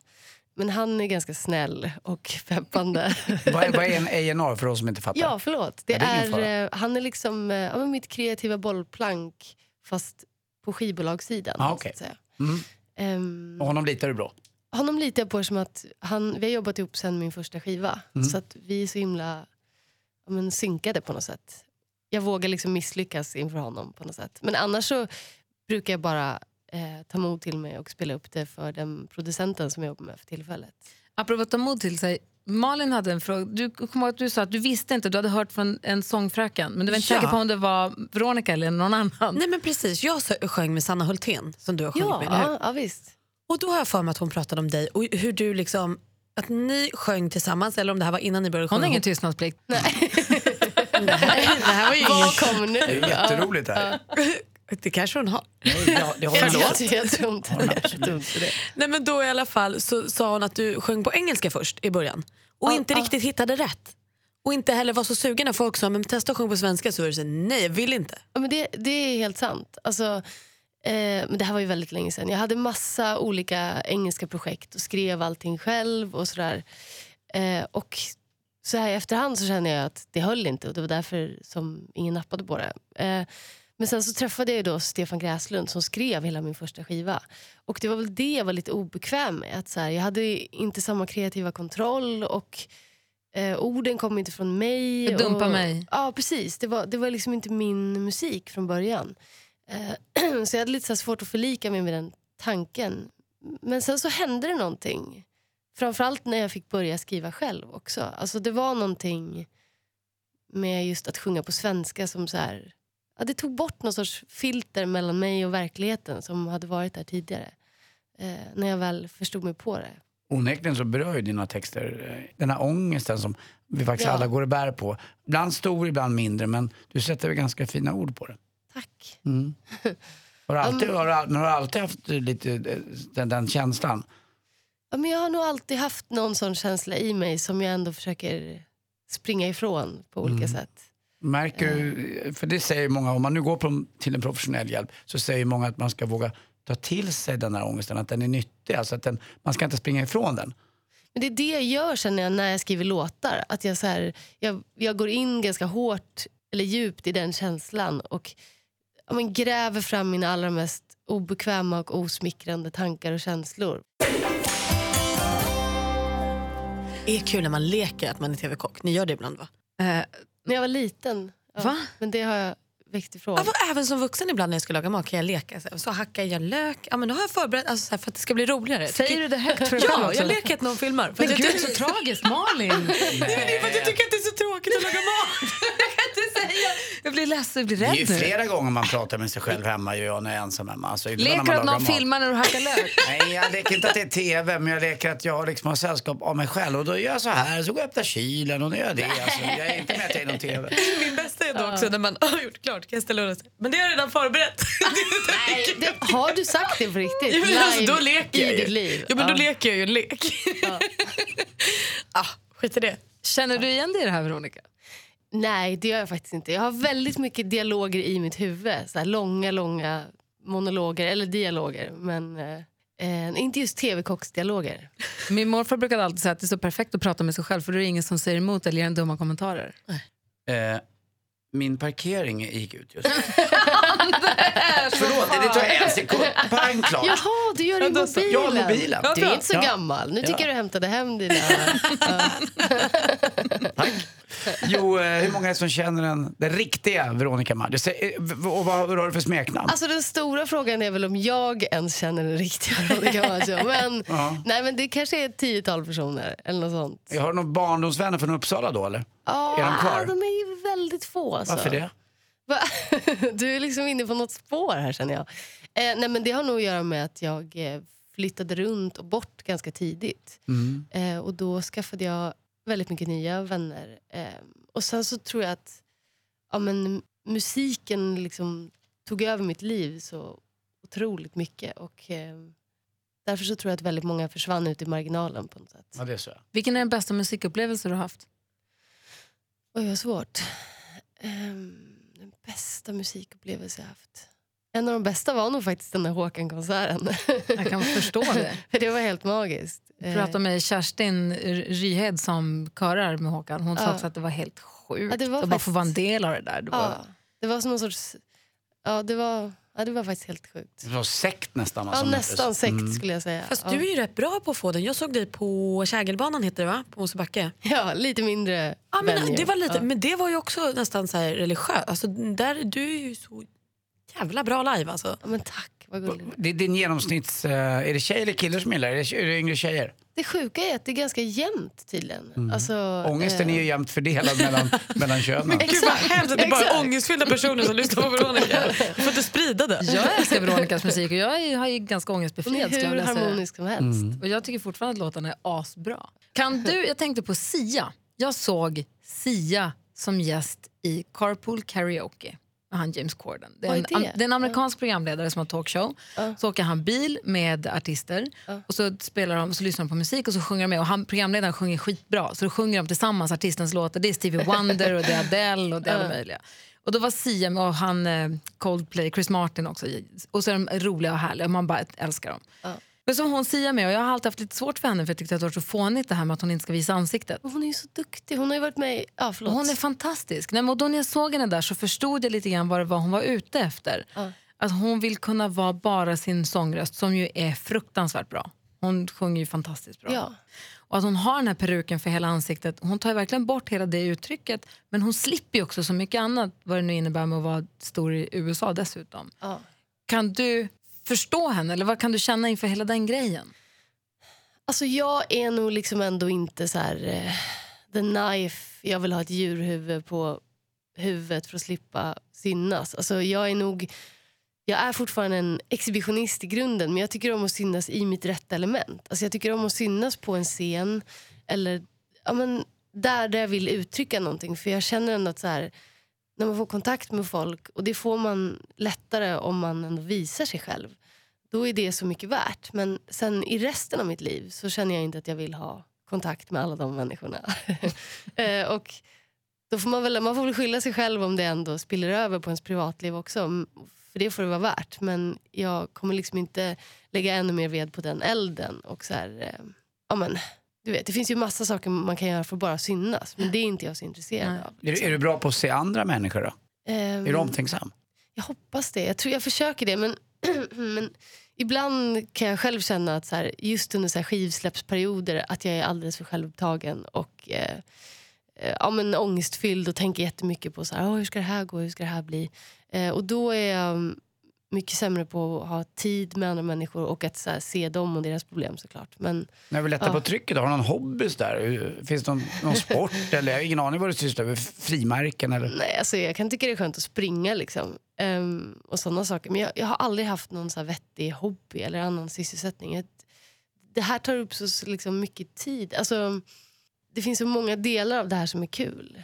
[SPEAKER 5] Men han är ganska snäll och <laughs> peppande.
[SPEAKER 2] Vad är, vad är en A&R för oss som inte fattar?
[SPEAKER 5] ja, förlåt. Det
[SPEAKER 2] Ja, det är
[SPEAKER 5] är, eh, han är liksom eh, ja, mitt kreativa bollplank fast på skivbolagssidan.
[SPEAKER 2] Ah,
[SPEAKER 5] så att säga.
[SPEAKER 2] Mm.
[SPEAKER 5] Ehm,
[SPEAKER 2] Och honom litar du bra?
[SPEAKER 5] honom litar jag på som att han, vi har jobbat ihop sen min första skiva.
[SPEAKER 2] Mm.
[SPEAKER 5] Så att vi är så himla ja, men, synkade på något sätt. Jag vågar liksom misslyckas inför honom på något sätt. Men annars så brukar jag bara eh, ta mod till mig och spela upp det för den producenten som jag jobbar med för tillfället.
[SPEAKER 1] Apropå att ta mod till sig. Malin hade en fråga. Du ihåg att du sa att du visste inte, du hade hört från en sångfröken men du var inte
[SPEAKER 2] Ja.
[SPEAKER 1] säker på om det var Veronica eller någon annan.
[SPEAKER 3] Nej men precis, jag sjöng med Sanna Hultén som du har sjungit
[SPEAKER 5] Ja,
[SPEAKER 3] med. eller
[SPEAKER 5] ja, ja, visst.
[SPEAKER 3] Och då har jag för mig att hon pratade om dig och hur du liksom att ni sjöng tillsammans eller om det här var innan ni började
[SPEAKER 1] Hon
[SPEAKER 3] sjunga.
[SPEAKER 1] har ingen tystnadsplikt.
[SPEAKER 3] här, <laughs> <laughs> det här var ju
[SPEAKER 5] Vad
[SPEAKER 3] inget,
[SPEAKER 5] kommer nu?
[SPEAKER 2] Det är jätteroligt det här.
[SPEAKER 3] det kanske hon har.
[SPEAKER 2] Ja, det har
[SPEAKER 5] Jag,
[SPEAKER 2] jag
[SPEAKER 5] tror inte det. Det.
[SPEAKER 3] Nej men då i alla fall så sa hon att du sjöng på engelska först i början och
[SPEAKER 5] Ja,
[SPEAKER 3] inte
[SPEAKER 5] ja.
[SPEAKER 3] riktigt hittade rätt. Och inte heller var så sugen när folk sa men testa att sjunga på svenska så var det så nej jag vill inte.
[SPEAKER 5] Ja, men det, det är helt sant. Alltså, eh, men det här var ju väldigt länge sedan. Jag hade massa olika engelska projekt och skrev allting själv och sådär. Eh, och så här i efterhand så känner jag att det höll inte och det var därför som ingen nappade på det. Eh, men sen så träffade jag då Stefan Gräslund som skrev hela min första skiva. Och det var väl det jag var lite obekväm med. Att så här, jag hade inte samma kreativa kontroll och eh, orden kom inte från mig.
[SPEAKER 1] Dumpa
[SPEAKER 5] och,
[SPEAKER 1] mig.
[SPEAKER 5] Ja, precis. Det var, det var liksom inte min musik från början. Eh, <clears throat> så jag hade lite så svårt att förlika mig med den tanken. Men sen så hände det någonting. Framförallt när jag fick börja skriva själv också. Alltså det var någonting med just att sjunga på svenska som så här, ja, det tog bort någon sorts filter mellan mig och verkligheten som hade varit där tidigare. Eh, när jag väl förstod mig på det.
[SPEAKER 2] Onekligen så berör ju dina texter eh, den här ångesten som vi faktiskt
[SPEAKER 5] Ja.
[SPEAKER 2] alla går och bär på. Ibland stor, ibland mindre, men du sätter väl ganska fina ord på det.
[SPEAKER 5] Tack.
[SPEAKER 2] Mm. <laughs> Har, du alltid, har, du, har du alltid haft lite eh, den, den känslan?
[SPEAKER 5] Ja, men jag har nog alltid haft någon sån känsla i mig som jag ändå försöker springa ifrån på olika sätt.
[SPEAKER 2] Märker du, för det säger många, om man nu går på, till en professionell hjälp så säger många att man ska våga ta till sig den här ångesten, att den är nyttig, alltså att den, man ska inte springa ifrån den.
[SPEAKER 5] Men det är det jag gör känner jag när jag skriver låtar. Att jag, så här, jag, jag går in ganska hårt eller djupt i den känslan och ja, men gräver fram mina allra mest obekväma och osmickrande tankar och känslor.
[SPEAKER 3] Är kul när man leker att man är tv-kock. Ni gör det ibland va?
[SPEAKER 1] Eh,
[SPEAKER 5] När jag var liten. Ja,
[SPEAKER 1] Va?
[SPEAKER 5] Men det har jag växt ifrån.
[SPEAKER 3] Ja, även som vuxen ibland när jag ska laga mat kan jag leka. Så, så hackar jag lök. Ja, men då har jag förberett alltså, så här, för att det ska bli roligare.
[SPEAKER 1] säger du det högt för
[SPEAKER 3] Ja,
[SPEAKER 1] också?
[SPEAKER 3] jag leker att någon filmar. För
[SPEAKER 1] Men
[SPEAKER 3] att
[SPEAKER 1] gud,
[SPEAKER 3] jag,
[SPEAKER 1] så tragiskt. Malin! <laughs>
[SPEAKER 3] det är för att jag tycker att det är så tråkigt att laga mat. <laughs>
[SPEAKER 1] jag kan inte säga. Jag blir ledsen, jag blir
[SPEAKER 2] Det är ju
[SPEAKER 1] rädd nu.
[SPEAKER 2] flera gånger man pratar med sig själv hemma, jag när jag är ensam hemma. Alltså,
[SPEAKER 1] Leker du att någon
[SPEAKER 2] mat.
[SPEAKER 1] filmar när du hackar lök? <laughs>
[SPEAKER 2] Nej, jag leker inte att det är TV, men jag leker att jag liksom har sällskap av mig själv. Och då gör jag så här, så går jag och öppnar kylen och då gör jag det. Alltså, jag är inte med att jag är någon TV.
[SPEAKER 3] Min bästa är då också när man har gjort klart, kan jag ställa undan? Men det har jag redan förberett. <laughs>
[SPEAKER 5] Nej, det, har du sagt det på riktigt?
[SPEAKER 3] Ja, men alltså, då
[SPEAKER 5] Live
[SPEAKER 3] leker jag
[SPEAKER 5] i
[SPEAKER 3] ju.
[SPEAKER 5] ditt liv?
[SPEAKER 3] Ja, men då
[SPEAKER 5] Ja.
[SPEAKER 3] leker jag ju en lek. <laughs> ah, skit i det.
[SPEAKER 1] Känner du igen dig i det här Veronica?
[SPEAKER 5] Nej, det gör jag faktiskt inte. Jag har väldigt mycket dialoger i mitt huvud. Så här långa, långa monologer eller dialoger. Men eh, Eh, inte just tv-kocksdialoger. <laughs>
[SPEAKER 1] Min morfar brukade alltid säga att det är så perfekt att prata med sig själv för då är det ingen som säger emot eller ger en dumma kommentarer.
[SPEAKER 2] Eh, min parkering gick ut just <laughs> Förlåt, det tar en sekund. Pang klart.
[SPEAKER 5] Jaha, du gör det i mobilen.
[SPEAKER 2] Ja, mobilen.
[SPEAKER 5] Du är inte så
[SPEAKER 2] Ja.
[SPEAKER 5] gammal. Nu tycker
[SPEAKER 2] Ja.
[SPEAKER 5] jag du hämtade hem dina... <laughs>
[SPEAKER 2] Tack. <laughs> Jo, eh, hur många är det som känner den, den riktiga Veronica Maggio? Eh, Och vad, vad har du för smeknamn?
[SPEAKER 5] Alltså den stora frågan är väl om jag ens känner den riktiga Veronica Maggio. <laughs> Men,
[SPEAKER 2] Ja.
[SPEAKER 5] nej, men det kanske är ett tiotal personer eller något sånt.
[SPEAKER 2] Jag har några barndomsvänner från Uppsala då eller?
[SPEAKER 5] Ja,
[SPEAKER 2] Är de kvar?
[SPEAKER 5] de är ju väldigt få. Alltså.
[SPEAKER 2] Varför det? <laughs>
[SPEAKER 5] Du är liksom inne på något spår här känner jag. Eh, nej, men det har nog att göra med att jag eh, flyttade runt och bort ganska tidigt.
[SPEAKER 2] Mm.
[SPEAKER 5] Eh, och då skaffade jag väldigt mycket nya vänner. Eh, och sen så tror jag att ja, men, musiken liksom tog över mitt liv så otroligt mycket. Och eh, därför så tror jag att väldigt många försvann ut i marginalen på något sätt.
[SPEAKER 2] Ja, det är så.
[SPEAKER 1] Vilken är den bästa musikupplevelse du har haft?
[SPEAKER 5] Oj, vad svårt. Ehm, den bästa musikupplevelse jag haft. En av de bästa var nog faktiskt den där Håkan-konserten.
[SPEAKER 1] Jag kan förstå det. <laughs>
[SPEAKER 5] För det var helt magiskt.
[SPEAKER 1] Jag pratade med Kerstin Ryhed som körar med Håkan. Hon sa
[SPEAKER 5] Ja.
[SPEAKER 1] också att det var helt sjukt
[SPEAKER 5] Ja, det var
[SPEAKER 1] att bara få
[SPEAKER 5] faktiskt-
[SPEAKER 1] vara en del av det där. Det var,
[SPEAKER 5] ja, det var som någon sorts... Ja, det var, ja, det var faktiskt helt sjukt.
[SPEAKER 2] Det var sekt nästan.
[SPEAKER 5] Ja,
[SPEAKER 2] som
[SPEAKER 5] nästan sekt
[SPEAKER 2] Mm.
[SPEAKER 5] skulle jag säga.
[SPEAKER 3] Fast
[SPEAKER 5] ja.
[SPEAKER 3] du är ju rätt bra på att få den. Jag såg dig på Kägelbanan heter det va? På Mosebacke.
[SPEAKER 5] Ja, lite mindre
[SPEAKER 3] Ja, men,
[SPEAKER 5] venue.
[SPEAKER 3] det var lite,
[SPEAKER 5] Ja.
[SPEAKER 3] men det var ju också nästan så här religiöst. Alltså, där, du är ju så jävla bra live alltså.
[SPEAKER 5] Ja, men tack, vad gulligt.
[SPEAKER 2] Det är din genomsnitts... eh, Är det tjej eller killar som gillar det? Är det- Är yngre tjejer?
[SPEAKER 5] Det sjuka är att det är ganska jämnt tydligen. Alltså,
[SPEAKER 2] Mm. Ångesten
[SPEAKER 5] eh,
[SPEAKER 2] är ju jämnt fördelad mellan, <laughs> mellan könen.
[SPEAKER 3] Gud vad hemskt att det är bara
[SPEAKER 5] Exakt.
[SPEAKER 3] ångestfyllda personer som lyssnar på Veronica. Du får inte sprida det.
[SPEAKER 1] Jag älskar Veronicas musik och jag är, har ju ganska
[SPEAKER 5] är
[SPEAKER 1] ångestbefriad.
[SPEAKER 5] hur harmonisk som helst.
[SPEAKER 2] Mm.
[SPEAKER 1] Och jag tycker fortfarande att låtarna är asbra. Kan du, jag tänkte på Sia. Jag såg Sia som gäst i Carpool Karaoke han James Corden. Det är, en, am- det är en amerikansk programledare som har talkshow.
[SPEAKER 5] Ja.
[SPEAKER 1] Så åker han bil med artister
[SPEAKER 5] Ja.
[SPEAKER 1] och så spelar de, så lyssnar de på musik och så sjunger de med. Och han, programledaren sjunger skitbra så då sjunger de tillsammans artistens låtar. Det är Stevie <laughs> Wonder och det är Adele och det är alla
[SPEAKER 5] Ja.
[SPEAKER 1] möjliga. Och då var Sia med och han eh, Coldplay, Chris Martin också. Och så är de roliga och härliga och man bara älskar dem.
[SPEAKER 5] Ja.
[SPEAKER 1] Men som hon Sia med och jag har alltid haft lite svårt för henne för jag tyckte att det var så fånigt det här med att hon inte ska visa ansiktet.
[SPEAKER 5] Hon är ju så duktig. Hon har ju varit med i... Ja, förlåt.
[SPEAKER 1] Hon är fantastisk. Nej, men då när jag såg henne där så förstod jag lite grann vad var hon var ute efter.
[SPEAKER 5] Ja.
[SPEAKER 1] Att hon vill kunna vara bara sin sångröst som ju är fruktansvärt bra. Hon sjunger ju fantastiskt bra.
[SPEAKER 5] Ja.
[SPEAKER 1] Och att hon har den här peruken för hela ansiktet. Hon tar verkligen bort hela det uttrycket. Men hon slipper ju också så mycket annat vad det nu innebär med att vara stor i USA dessutom.
[SPEAKER 5] Ja.
[SPEAKER 1] Kan du förstå henne eller vad kan du känna inför hela den grejen?
[SPEAKER 5] Alltså jag är nog liksom ändå inte så här uh, the knife, jag vill ha ett djurhuvud på huvudet för att slippa synas. Alltså jag är nog, jag är fortfarande en exhibitionist i grunden men jag tycker om att synas i mitt rätta element. Alltså jag tycker om att synas på en scen eller ja men, där, där jag vill uttrycka någonting för jag känner ändå att så här, när man får kontakt med folk och det får man lättare om man ändå visar sig själv då är det så mycket värt. Men sen i resten av mitt liv så känner jag inte att jag vill ha kontakt med alla de människorna. <laughs> Eh, och då får man, väl, man får väl skylla sig själv om det ändå spiller över på ens privatliv också. För det får det vara värt. Men jag kommer liksom inte lägga ännu mer ved på den elden. Och så här, eh, ja, men, du vet, det finns ju massa saker man kan göra för att bara synas. Men det är inte jag så intresserad
[SPEAKER 1] Nej.
[SPEAKER 5] av.
[SPEAKER 2] Är, du- är du bra på att se andra människor då?
[SPEAKER 5] Ehm,
[SPEAKER 2] Är du omtänksam?
[SPEAKER 5] jag hoppas det. Jag tror jag försöker det. Men, <clears throat> men ibland kan jag själv känna att så här, just under så här skivsläppsperioder att jag är alldeles för självupptagen och eh, eh, ja, men ångestfylld och tänker jättemycket på så här, "Åh, hur ska det här gå, hur ska det här bli? Eh, och då är jag mm, mycket sämre på att ha tid med andra människor och att här, se dem och deras problem såklart. Men
[SPEAKER 2] När vi lättar
[SPEAKER 5] Ja.
[SPEAKER 2] på trycket, har du någon hobbys där? Finns det någon, någon <laughs> sport eller jag har ingen aning vad du sysslar med? Frimärken eller?
[SPEAKER 5] Nej, alltså jag kan tycka det är skönt att springa liksom. Ehm, och sådana saker. Men jag, jag har aldrig haft någon så här vettig hobby eller annan sysselsättning. Jag, det här tar upp så liksom mycket tid. Alltså, det finns så många delar av det här som är kul.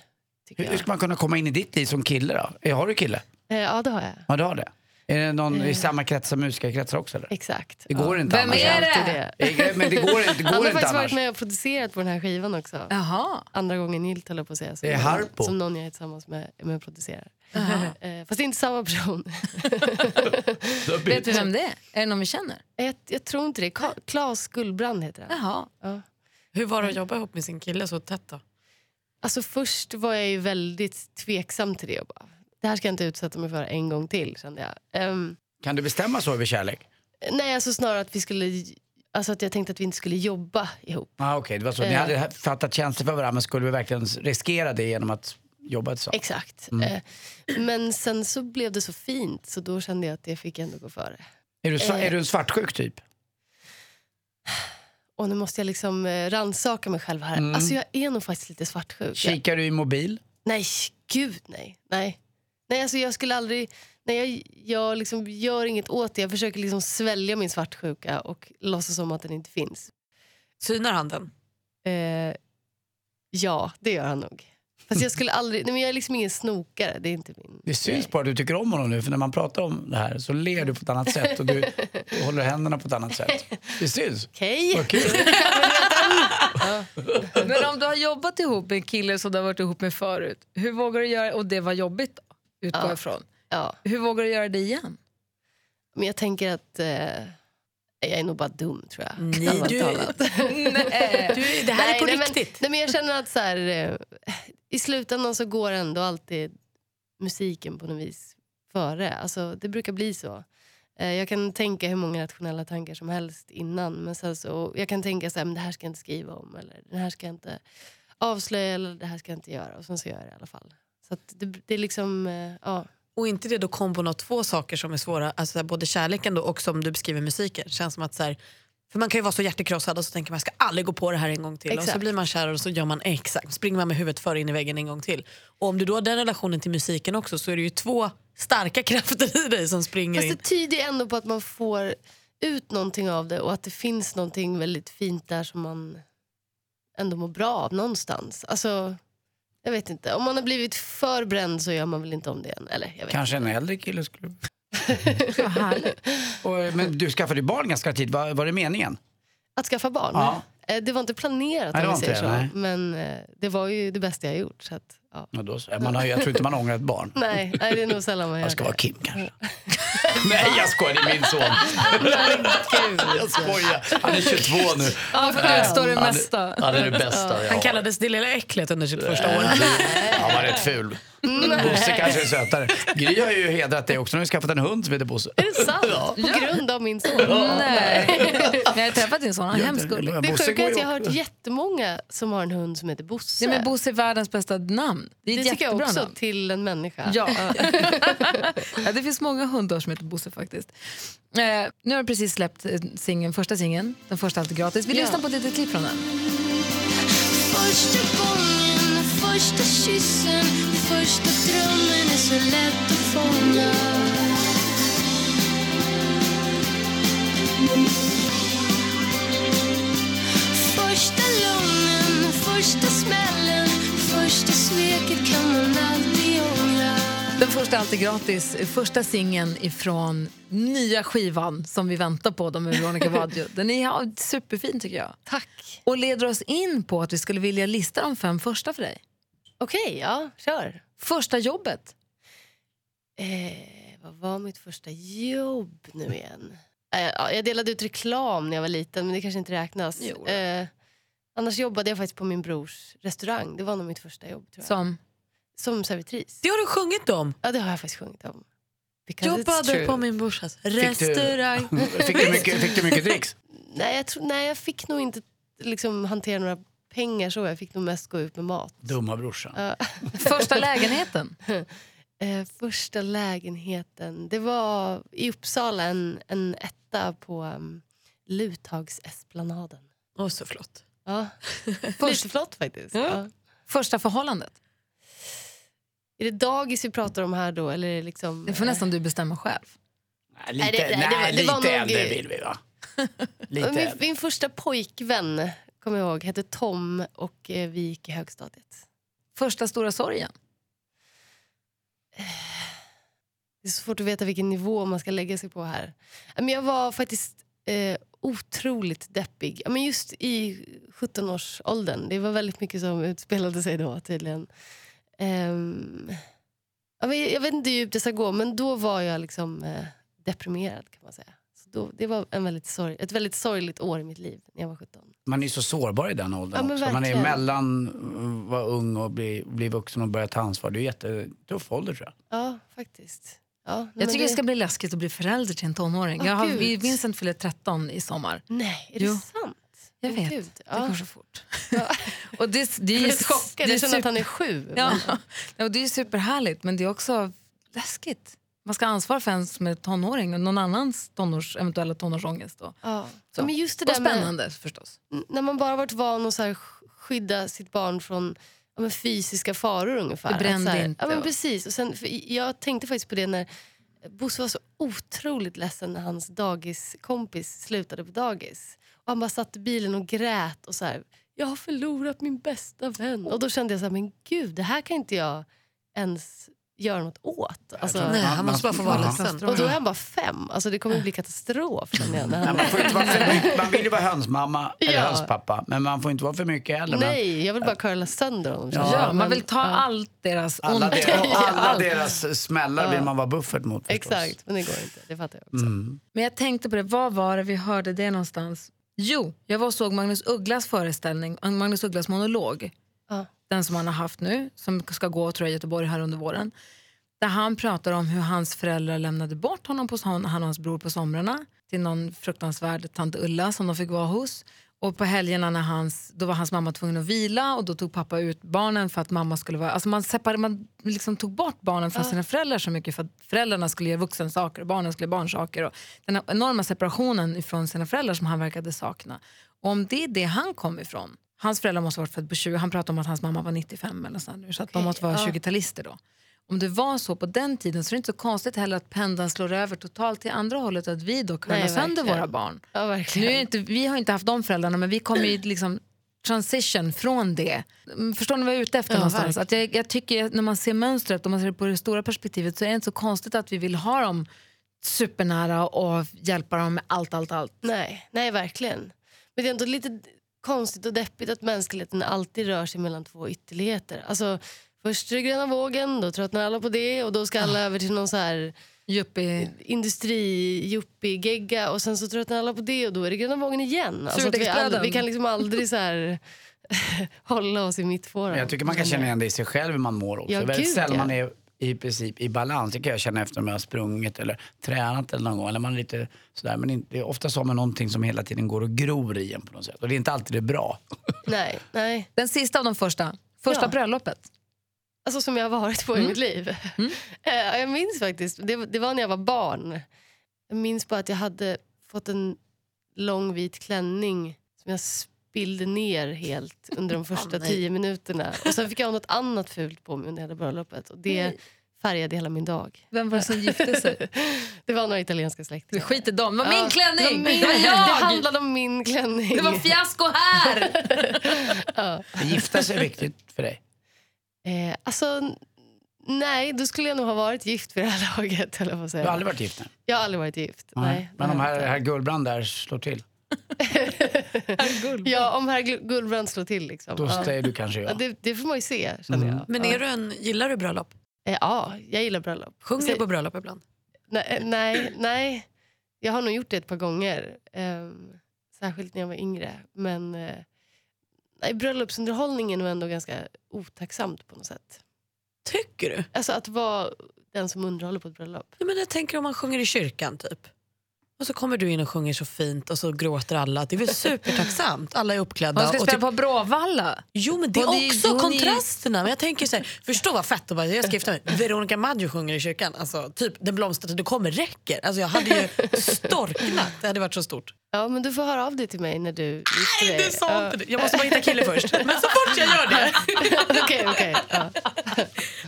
[SPEAKER 2] Hur, hur ska man kunna komma in i ditt liv som kille då? Har du kille?
[SPEAKER 5] Eh, ja, det har jag.
[SPEAKER 2] Ja, du har det. Är det någon i samma kretsar, musikerkretsar också eller?
[SPEAKER 5] Exakt.
[SPEAKER 2] Det går inte
[SPEAKER 1] Vem
[SPEAKER 2] annars.
[SPEAKER 1] är det?
[SPEAKER 5] Det.
[SPEAKER 2] det? Men det går, inte- det
[SPEAKER 5] Han
[SPEAKER 2] går
[SPEAKER 5] har
[SPEAKER 2] inte
[SPEAKER 5] faktiskt
[SPEAKER 2] annars.
[SPEAKER 5] varit med och producerat på den här skivan också.
[SPEAKER 1] Jaha.
[SPEAKER 5] Andra gången gillt höll jag på att säga. Som
[SPEAKER 2] Det är Harpo.
[SPEAKER 5] Som någon jag är tillsammans med, med producerar. Eh, fast det är inte samma person. <laughs>
[SPEAKER 1] Vet vi vem det är? Är det någon vi känner?
[SPEAKER 5] jag, jag tror inte det. Ka- Claes Gullbrand heter han.
[SPEAKER 1] Jaha.
[SPEAKER 5] Ja.
[SPEAKER 3] Hur var det att jobba ihop med sin kille så tätt då?
[SPEAKER 5] Alltså först var jag ju väldigt tveksam till det. Och bara, det här ska jag inte utsätta mig för en gång till kände jag. Ehm,
[SPEAKER 2] Kan du bestämma så över kärlek?
[SPEAKER 5] nej, alltså snarare att vi skulle... Alltså att jag tänkte att vi inte skulle jobba ihop.
[SPEAKER 2] Ah, Okej, det var så. Ni
[SPEAKER 5] Eh.
[SPEAKER 2] hade fattat känslor för varandra men skulle vi verkligen riskera det genom att jobba tillsammans?
[SPEAKER 5] Exakt. Eh, men sen så blev det så fint så då kände jag att det fick ändå gå före.
[SPEAKER 2] Är du, är du en svartsjuk typ?
[SPEAKER 5] Och nu måste jag liksom eh, rannsaka mig själv här. Alltså jag är nog faktiskt lite svartsjuk.
[SPEAKER 2] Kikar du i mobil?
[SPEAKER 5] nej, gud nej. Nej, nej alltså jag skulle aldrig... Nej, jag jag liksom gör inget åt det. Jag försöker liksom svälja min svartsjuka och låtsas som att den inte finns.
[SPEAKER 3] Synar han den?
[SPEAKER 5] Eh, ja, det gör han nog. Fast jag skulle aldrig... Nej, men jag är liksom ingen snokare. Det är inte min...
[SPEAKER 2] Det syns bara att du tycker om honom nu för när man pratar om det här så ler du på ett annat sätt och du, du <laughs> håller händerna på ett annat sätt. Det syns.
[SPEAKER 5] Okej.
[SPEAKER 2] Vad kul. <laughs>
[SPEAKER 1] Men om du har jobbat ihop med en kille som du har varit ihop med förut, hur vågar du göra, och det var jobbigt då, utgår
[SPEAKER 5] Ja.
[SPEAKER 1] ifrån.
[SPEAKER 5] Ja.
[SPEAKER 1] Hur vågar du göra det igen?
[SPEAKER 5] Men jag tänker att... Eh, jag är nog bara dum tror jag.
[SPEAKER 3] Nej,
[SPEAKER 5] Allvarligt
[SPEAKER 3] du-. <laughs>
[SPEAKER 1] Nej.
[SPEAKER 3] Du, det här är på
[SPEAKER 5] nej,
[SPEAKER 3] riktigt.
[SPEAKER 5] Men, nej, men jag känner att så här, eh, i slutändan så går ändå alltid musiken på något vis före. Alltså, det brukar bli så. Eh, jag kan tänka hur många rationella tankar som helst innan. Men sen så, jag kan tänka så här, men det här ska jag inte skriva om. Eller det här ska jag inte avslöja. Eller det här ska jag inte göra. Och sen så gör jag det i alla fall. Så det, det är liksom, eh, ja.
[SPEAKER 3] Och inte det då kombon av två saker som är svåra, alltså både kärleken då och som du beskriver musiken. Känns som att så här, för man kan ju vara så hjärtekrossad och så tänker man ska aldrig gå på det här en gång till. Och så
[SPEAKER 5] Exakt.
[SPEAKER 3] blir man kär och så gör man exakt, springer man med huvudet före in i väggen en gång till. Och om du då har den relationen till musiken också så är det ju två starka <laughs> krafter i dig som springer
[SPEAKER 5] Fast
[SPEAKER 3] in.
[SPEAKER 5] det tyder ju ändå på att man får ut någonting av det och att det finns någonting väldigt fint där som man ändå mår bra av någonstans. Alltså, jag vet inte. Om man har blivit för bränd så gör man väl inte om det igen. Eller, jag vet.
[SPEAKER 2] Kanske en äldre kille skulle... <laughs> Och, men du skaffade ju barn ganska tidigt, var, var det meningen?
[SPEAKER 5] Att skaffa barn?
[SPEAKER 2] Ja.
[SPEAKER 5] Eh, Det var inte planerat
[SPEAKER 2] Nej, det
[SPEAKER 5] om
[SPEAKER 2] var
[SPEAKER 5] vi säger
[SPEAKER 2] inte nej.
[SPEAKER 5] så. Men eh, det var ju det bästa jag gjort. Så att, ja.
[SPEAKER 2] Ja, då, så. man har, jag tror inte man ångrar ett barn. <laughs>
[SPEAKER 5] nej, nej, det är nog sällan man gör
[SPEAKER 2] Jag ska
[SPEAKER 5] det.
[SPEAKER 2] vara Kim kanske. <laughs> <laughs> Nej jag skojar, det är min son. <laughs> jag skojar. Han är 22 nu.
[SPEAKER 1] Får utstå det
[SPEAKER 2] Han är-
[SPEAKER 1] mesta.
[SPEAKER 2] Han är det bästa
[SPEAKER 3] Han kallades det lilla äcklet under sitt första år.
[SPEAKER 2] Han var rätt ful. Bosse kanske är sötare. Gry har ju hedrat dig också. Nu har vi skaffat en hund som heter Bosse.
[SPEAKER 5] Är det sant? På grund av min son?
[SPEAKER 1] Nej. Men <laughs> jag har träffat din son, han är hemskt gullig.
[SPEAKER 5] Det
[SPEAKER 2] Bosse
[SPEAKER 5] sjuka är att jag har hört jättemånga som har en hund som heter Bosse.
[SPEAKER 1] Nej, men Bosse är världens bästa namn. Det är
[SPEAKER 5] det tycker jag också
[SPEAKER 1] namn.
[SPEAKER 5] till en människa.
[SPEAKER 1] Ja. <laughs> ja, det finns många hundar som heter Bosse faktiskt. Eh, nu har du precis släppt eh, singeln, första singeln, den första alltid gratis. Vi
[SPEAKER 5] Ja.
[SPEAKER 1] lyssnar på ett litet klipp från den.
[SPEAKER 6] Första gången, första kyssen, första drömmen är så lätt att fånga Första lögnen, första smällen, första sveket kan man alltid ångra
[SPEAKER 1] Den första alltid gratis, första singeln ifrån nya skivan som vi väntar på med Veronica Maggio. <laughs> Den är ja, superfin tycker jag.
[SPEAKER 5] Tack.
[SPEAKER 1] Och leder oss in på att vi skulle vilja lista de fem första för dig.
[SPEAKER 5] Okej, ja, kör.
[SPEAKER 1] Första jobbet.
[SPEAKER 5] Eh, vad var mitt första jobb nu igen? Eh, ja, jag delade ut reklam när jag var liten, men det kanske inte räknas. Eh, annars jobbade jag faktiskt på min brors restaurang. Det var nog mitt första jobb. Tror jag.
[SPEAKER 1] Som,
[SPEAKER 5] Som servitris.
[SPEAKER 3] Det har du sjungit om.
[SPEAKER 5] Ja, det har jag faktiskt sjungit om. Because
[SPEAKER 3] Jobbade på min brorsas
[SPEAKER 2] du-
[SPEAKER 3] restaurang. <laughs>
[SPEAKER 2] Fick du mycket, fick du mycket dricks?
[SPEAKER 5] Nej, jag, tror, nej, jag fick nog inte liksom, hantera några pengar så. Jag fick nog mest gå ut med mat.
[SPEAKER 2] Dumma brorsan.
[SPEAKER 5] Ja. <laughs>
[SPEAKER 1] första lägenheten. <laughs>
[SPEAKER 5] Eh, första lägenheten, det var i Uppsala en, en etta på um, Luthagsesplanaden.
[SPEAKER 3] Åh, så flott.
[SPEAKER 5] Ja. <laughs> Lite flott faktiskt. Ja.
[SPEAKER 1] Första förhållandet.
[SPEAKER 5] Är det dagis vi pratar om här då? Eller är det liksom,
[SPEAKER 1] Det får nästan du bestämma själv.
[SPEAKER 2] Nej, lite,
[SPEAKER 5] Nej, det- nej, det var-
[SPEAKER 2] nej,
[SPEAKER 5] det var
[SPEAKER 2] lite äldre vill vi va? Lite
[SPEAKER 5] Eh, min, min första pojkvän, kommer jag ihåg, hette Tom och eh, vi gick i högstadiet.
[SPEAKER 1] Första stora sorgen.
[SPEAKER 5] Det är så svårt att veta vilken nivå man ska lägga sig på här. Men jag var faktiskt eh, otroligt deppig. Men just i 17-årsåldern. Det var väldigt mycket som utspelade sig då tydligen. Men jag vet inte hur djupt det ska gå, men då var jag liksom eh, deprimerad kan man säga. Då, det var en väldigt sorg, ett väldigt sorgligt år i mitt liv när jag var 17.
[SPEAKER 2] Man är så sårbar i den åldern
[SPEAKER 5] Ja,
[SPEAKER 2] också. Man är mellan att vara ung och bli, bli vuxen och börja ta ansvar. Det är en jättetuff ålder tror jag.
[SPEAKER 5] Ja, faktiskt. Ja, nej,
[SPEAKER 1] Jag tycker det ska bli läskigt att bli förälder till en tonåring.
[SPEAKER 5] Åh,
[SPEAKER 1] jag har,
[SPEAKER 5] Gud.
[SPEAKER 1] vi- Vincent fyller 13 i sommar.
[SPEAKER 5] Nej, är
[SPEAKER 1] Jo.
[SPEAKER 5] det sant?
[SPEAKER 1] Jag vet,
[SPEAKER 5] Gud.
[SPEAKER 1] det
[SPEAKER 5] Ja.
[SPEAKER 1] går så fort.
[SPEAKER 5] Ja. <laughs>
[SPEAKER 1] och det, det är
[SPEAKER 5] Jag
[SPEAKER 1] ju
[SPEAKER 5] är chockad,
[SPEAKER 1] det är
[SPEAKER 5] jag känner att
[SPEAKER 1] super-
[SPEAKER 5] han är sju.
[SPEAKER 1] Ja,
[SPEAKER 5] men-
[SPEAKER 1] ja, <laughs> och det är superhärligt men det är också läskigt. Man ska ha ansvar för en som är tonåring och någon annans tonårs, eventuella tonårsångest. Då.
[SPEAKER 5] Ja.
[SPEAKER 1] Så.
[SPEAKER 5] Men just det
[SPEAKER 1] Och
[SPEAKER 5] där med,
[SPEAKER 1] spännande förstås.
[SPEAKER 5] när man bara varit van att så här sk- skydda sitt barn från ja, fysiska faror ungefär.
[SPEAKER 1] Det brände
[SPEAKER 5] här,
[SPEAKER 1] inte
[SPEAKER 5] Ja, men precis. Och sen, jag tänkte faktiskt på det när Bosse var så otroligt ledsen när hans dagiskompis slutade på dagis. Och han bara satt i bilen och grät och så här, jag har förlorat min bästa vän. Och då kände jag så här, men gud, det här kan inte jag ens göra något åt. Alltså,
[SPEAKER 3] Nej, han måste bara få vara ledsen.
[SPEAKER 5] och då är han bara fem. Alltså, det kommer bli katastrof jag. När
[SPEAKER 2] Nej,
[SPEAKER 5] han...
[SPEAKER 2] man, får inte vara för mycket, man vill ju vara hönsmamma <laughs> eller
[SPEAKER 5] Ja.
[SPEAKER 2] hönspappa, men man får inte vara för mycket heller.
[SPEAKER 5] Nej, jag vill bara curla sönder honom.
[SPEAKER 2] Ja.
[SPEAKER 1] Ja, man
[SPEAKER 5] Men-
[SPEAKER 1] vill ta
[SPEAKER 5] ja.
[SPEAKER 1] allt deras
[SPEAKER 2] alla, deras, <laughs> alla deras smällar vill man vara buffert mot förstås.
[SPEAKER 5] Exakt, men det går inte. Det fattar jag också.
[SPEAKER 2] Mm.
[SPEAKER 1] Men jag tänkte på det, var var det vi hörde det någonstans? Jo, jag var och såg Magnus Ugglas föreställning, Magnus Ugglas monolog. Den som han har haft nu, som ska gå tror jag, i Göteborg här under våren. Där han pratar om hur hans föräldrar lämnade bort honom, på, han och hans bror på somrarna till någon fruktansvärd tant Ulla som de fick vara hos. Och på helgerna när hans, då var hans mamma tvungen att vila och då tog pappa ut barnen för att mamma skulle vara... Alltså man, separ, man liksom tog bort barnen från sina föräldrar så mycket för att föräldrarna skulle göra vuxensaker och barnen skulle göra barnsaker. Och den enorma separationen från sina föräldrar som han verkade sakna. Och om det är det han kom ifrån, hans föräldrar måste ha varit födda på 20, han pratar om att hans mamma var 95 eller så, nu, så att de
[SPEAKER 5] Okej,
[SPEAKER 1] måste vara
[SPEAKER 5] ja.
[SPEAKER 1] 20-talister då. Om det var så på den tiden så är det inte så konstigt heller att pendeln slår över totalt till andra hållet och att vi då curlar sönder våra barn.
[SPEAKER 5] Ja,
[SPEAKER 1] Nu är inte, vi har inte haft de föräldrarna men vi kommer ju <clears throat> liksom transition från det. Mm, Förstår ni vad jag är ute efter
[SPEAKER 3] Ja,
[SPEAKER 1] någonstans?
[SPEAKER 3] verkligen.
[SPEAKER 1] Att jag, jag tycker när man ser mönstret, om man ser det på det stora perspektivet så är det inte så konstigt att vi vill ha dem supernära och hjälpa dem med allt, allt, allt.
[SPEAKER 5] Nej, nej, verkligen. Men det är ändå lite konstigt och deppigt att mänskligheten alltid rör sig mellan två ytterligheter. Alltså, först är det gröna vågen, då tröttnar alla på det och då ska alla över till någon så här
[SPEAKER 1] Yuppie.
[SPEAKER 5] industri-yuppie-gegga och sen så tröttnar alla på det och då är det gröna vågen igen. Alltså vi, aldrig, vi kan liksom aldrig så här <laughs> hålla oss i mittfåran.
[SPEAKER 2] Jag tycker man kan känna igen det i sig själv hur man mår också.
[SPEAKER 5] Ja,
[SPEAKER 2] väldigt sällan
[SPEAKER 5] ja.
[SPEAKER 2] man är i princip i balans. Det kan jag känna efter om jag har sprungit eller tränat eller någon gång. Eller man är lite sådär. Men inte, ofta så man någonting som hela tiden går och gror i en på något sätt. Och det är inte alltid det är bra. <laughs>
[SPEAKER 5] Nej, nej.
[SPEAKER 1] Den sista av de första, första
[SPEAKER 5] Ja.
[SPEAKER 1] bröllopet.
[SPEAKER 5] Alltså som jag har varit på i mitt liv. <laughs> Eh, jag minns faktiskt, det, det var när jag var barn. Jag minns bara att jag hade fått en lång vit klänning som jag spillde ner helt under de första
[SPEAKER 3] nej.
[SPEAKER 5] tio minuterna. Och sen fick jag något annat fult på mig under hela bröllopet. Och det färgade hela min dag.
[SPEAKER 1] Vem var det som gifte sig? <laughs>
[SPEAKER 5] Det var några italienska släktingar.
[SPEAKER 1] skiter i dem. Det var
[SPEAKER 5] Ja,
[SPEAKER 1] min klänning!
[SPEAKER 5] Det, var min,
[SPEAKER 1] Det var
[SPEAKER 5] det
[SPEAKER 1] jag!
[SPEAKER 5] handlade om min klänning.
[SPEAKER 1] Det var fiasko här! <laughs>
[SPEAKER 2] Att Gifta sig viktigt för dig.
[SPEAKER 5] eh, alltså, nej, då skulle jag nog ha varit gift för det här <laughs> laget. på att säga.
[SPEAKER 2] Du har aldrig varit gift? nej?
[SPEAKER 5] Jag har aldrig varit gift. Nej,
[SPEAKER 2] Men
[SPEAKER 5] det
[SPEAKER 2] om herr, herr Gullbrand där slår till,
[SPEAKER 5] Ja, om herr Gul- Gullbrand slår till. Liksom.
[SPEAKER 2] då säger du kanske
[SPEAKER 5] Ja,
[SPEAKER 2] ja.
[SPEAKER 5] det, det får man ju se, känner jag.
[SPEAKER 3] Men är du en, gillar du bröllop?
[SPEAKER 5] Eh, ja, jag gillar bröllop.
[SPEAKER 3] Sjunger du på bröllop ibland?
[SPEAKER 5] Nej, nej, nej. Jag har nog gjort det ett par gånger. Ehm, särskilt när jag var yngre. Men eh, nej, bröllopsunderhållningen är nog ändå ganska otacksamt på något sätt.
[SPEAKER 3] Tycker du?
[SPEAKER 5] Alltså att vara den som underhåller på ett bröllop.
[SPEAKER 3] Ja, men jag tänker om man sjunger i kyrkan typ. Och så kommer du in och sjunger så fint och så gråter alla. Det är väl supertacksamt. Alla är uppklädda.
[SPEAKER 1] Man ska spela
[SPEAKER 3] typ,
[SPEAKER 1] på Bråvalla.
[SPEAKER 3] jo men det är
[SPEAKER 1] det
[SPEAKER 3] också
[SPEAKER 1] hon är-
[SPEAKER 3] kontrasterna. Men jag tänker så här, förstå vad fett att bara, jag ska gifta mig. Veronica Maggio sjunger i kyrkan. Alltså, typ den blomstertid du kommer räcker. Alltså, jag hade ju storknat. Det hade varit så stort.
[SPEAKER 5] Ja, men du får höra av dig till mig när du gifter dig.
[SPEAKER 3] Nej, du sa inte det. Jag måste bara hitta kille först. Men så fort jag gör det. <laughs>
[SPEAKER 5] Okej, okej. ja.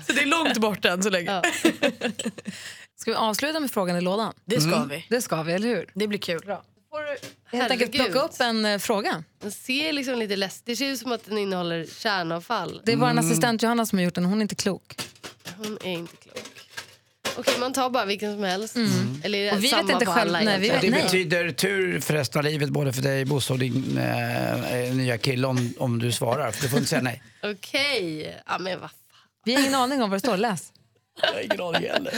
[SPEAKER 3] Så det är långt bort än så länge.
[SPEAKER 5] Ja.
[SPEAKER 1] Ska vi avsluta med frågan i lådan?
[SPEAKER 3] Det ska vi.
[SPEAKER 1] Det ska vi, eller hur?
[SPEAKER 3] Det blir kul.
[SPEAKER 1] Helt enkelt plocka upp en eh, fråga.
[SPEAKER 5] Den ser liksom lite läsk. Det ser ut som att den innehåller kärnavfall.
[SPEAKER 1] Det är vår assistent Johanna som har gjort den, hon är inte klok.
[SPEAKER 5] Hon är inte klok. Okej, man tar bara vilken som helst. Eller är det
[SPEAKER 1] Och vi
[SPEAKER 5] samma
[SPEAKER 1] vet inte
[SPEAKER 5] på
[SPEAKER 1] själv-
[SPEAKER 5] alla
[SPEAKER 1] nej, vi
[SPEAKER 5] egentligen?
[SPEAKER 2] Det
[SPEAKER 1] Nej.
[SPEAKER 2] betyder tur för resten av livet både för dig Bosse och din eh, nya kille om, om du svarar. För du får inte säga nej. <laughs>
[SPEAKER 5] Okej, ja men vad fan.
[SPEAKER 1] Vi har ingen aning om vad det står. Läs.
[SPEAKER 2] Jag har ingen aning heller.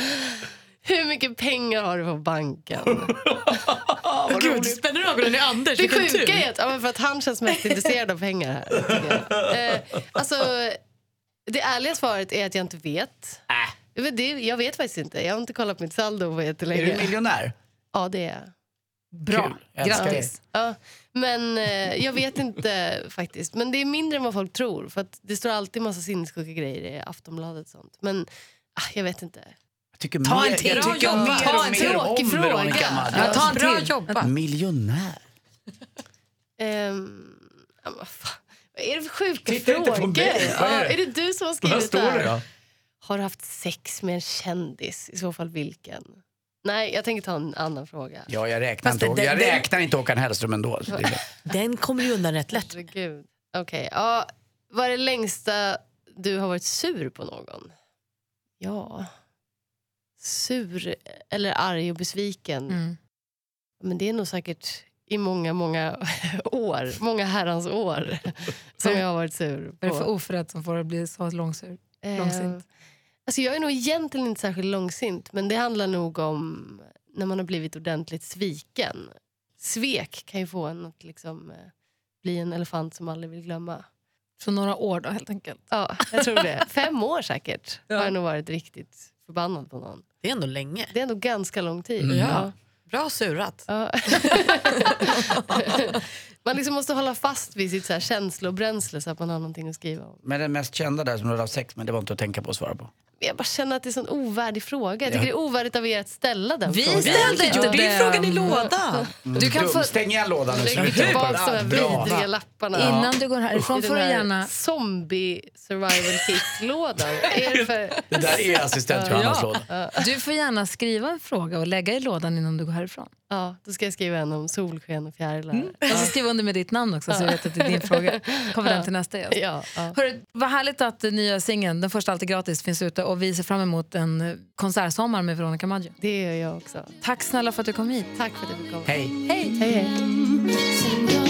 [SPEAKER 5] Hur mycket pengar har du på banken? <laughs>
[SPEAKER 3] Gud, spänner ögonen i Anders.
[SPEAKER 5] Det
[SPEAKER 3] vilken
[SPEAKER 5] sjuka
[SPEAKER 3] tur.
[SPEAKER 5] är att, ja, men för att han känns mest intresserad av pengar här. tycker jag. Eh, alltså, det ärliga svaret är att jag inte vet. Jag vet, det, jag vet faktiskt inte. Jag har inte kollat mitt saldo på
[SPEAKER 2] Är
[SPEAKER 5] jättelänge.
[SPEAKER 2] du miljonär?
[SPEAKER 5] Ja, det är jag.
[SPEAKER 1] Bra.
[SPEAKER 2] Kul. Jag älskar
[SPEAKER 1] Grattis.
[SPEAKER 5] Ja, men eh, jag vet inte faktiskt. Men det är mindre än vad folk tror. För att det står alltid massa sinnessjuka grejer i Aftonbladet och sånt. Men ah, jag vet inte.
[SPEAKER 2] Tycker
[SPEAKER 3] Ta
[SPEAKER 2] mer,
[SPEAKER 3] en till.
[SPEAKER 2] jag tycker
[SPEAKER 3] Bra
[SPEAKER 2] mer
[SPEAKER 5] Ta en tråkig
[SPEAKER 2] om
[SPEAKER 5] fråga.
[SPEAKER 2] Veronica Maggio.
[SPEAKER 1] Ja, ta en
[SPEAKER 3] Bra
[SPEAKER 1] till.
[SPEAKER 3] jobbat.
[SPEAKER 2] Miljonär?
[SPEAKER 5] Men fan. Vad är det för sjuka
[SPEAKER 2] Titta inte
[SPEAKER 5] frågor?
[SPEAKER 2] på mig. Vad är
[SPEAKER 5] Ja,
[SPEAKER 2] det?
[SPEAKER 5] är det du som har
[SPEAKER 2] Vad
[SPEAKER 5] skrivit
[SPEAKER 2] står
[SPEAKER 5] här?
[SPEAKER 2] det då?
[SPEAKER 5] Har du haft sex med en kändis? I så fall vilken? Nej, jag tänker ta en annan fråga.
[SPEAKER 2] Ja, jag räknar,
[SPEAKER 3] Fast
[SPEAKER 2] inte,
[SPEAKER 3] det-
[SPEAKER 2] jag räknar inte Håkan Hellström ändå. <laughs>
[SPEAKER 3] Den kommer ju undan rätt lätt.
[SPEAKER 5] Herregud. Okej, ja. Vad är det längsta du har varit sur på någon? Ja... Sur eller arg och besviken.
[SPEAKER 1] Mm.
[SPEAKER 5] Men det är nog säkert i många, många <laughs> år. Många herrans år <laughs> som jag har varit sur
[SPEAKER 1] Vad är det för
[SPEAKER 5] på.
[SPEAKER 1] oförrätt som får att bli så långsur?
[SPEAKER 5] Eh,
[SPEAKER 1] långsint?
[SPEAKER 5] Alltså jag är nog egentligen inte särskilt långsint men det handlar nog om när man har blivit ordentligt sviken. Svek kan ju få en att liksom, eh, bli en elefant som aldrig vill glömma.
[SPEAKER 1] Så några år då helt enkelt.
[SPEAKER 5] Ja, jag tror det. <laughs> Fem år säkert har jag nog varit riktigt förbannad på någon.
[SPEAKER 3] Det är ändå länge.
[SPEAKER 5] Det är ändå ganska lång tid.
[SPEAKER 2] Mm.
[SPEAKER 5] Ja.
[SPEAKER 3] Bra surat.
[SPEAKER 5] Ja. <laughs> <laughs> <laughs> man liksom måste hålla fast vid sitt så här känslobränsle så att man har någonting att skriva om.
[SPEAKER 2] Men den mest kända där som du hade haft sex med, det var inte att tänka på att svara på.
[SPEAKER 5] Jag bara känner att det är en sån ovärdig fråga. Jag tycker
[SPEAKER 2] Ja.
[SPEAKER 5] det är ovärdigt av er att ställa den
[SPEAKER 1] Vi
[SPEAKER 5] frågan.
[SPEAKER 1] ställde inte
[SPEAKER 3] Det är frågan i lådan.
[SPEAKER 1] Du kan få,
[SPEAKER 2] Stäng igen lådan nu. på
[SPEAKER 5] tillbaka de här
[SPEAKER 2] den.
[SPEAKER 5] Vidriga lapparna.
[SPEAKER 1] innan du går härifrån får
[SPEAKER 5] den
[SPEAKER 1] du gärna...
[SPEAKER 5] Zombie survival kit-lådan. För...
[SPEAKER 2] Det där är assistent Johannas
[SPEAKER 1] Ja.
[SPEAKER 2] låda.
[SPEAKER 1] Du får gärna skriva en fråga och lägga i lådan innan du går härifrån.
[SPEAKER 5] Ja, då ska jag skriva en om solsken och fjärilar.
[SPEAKER 1] Och så skriva under med ditt namn också så jag vet att det är din fråga. Kommer den till nästa gäst.
[SPEAKER 5] Ja, ja.
[SPEAKER 1] Hörru, vad härligt att den nya singeln, den första Alltid gratis, finns ute och vi ser fram emot en konsertsommar med Veronica Maggio.
[SPEAKER 5] Det gör jag också.
[SPEAKER 1] Tack snälla för att du kom hit.
[SPEAKER 5] Tack för att du fick komma.
[SPEAKER 2] Hej.
[SPEAKER 1] Hej!
[SPEAKER 5] Hej, hej.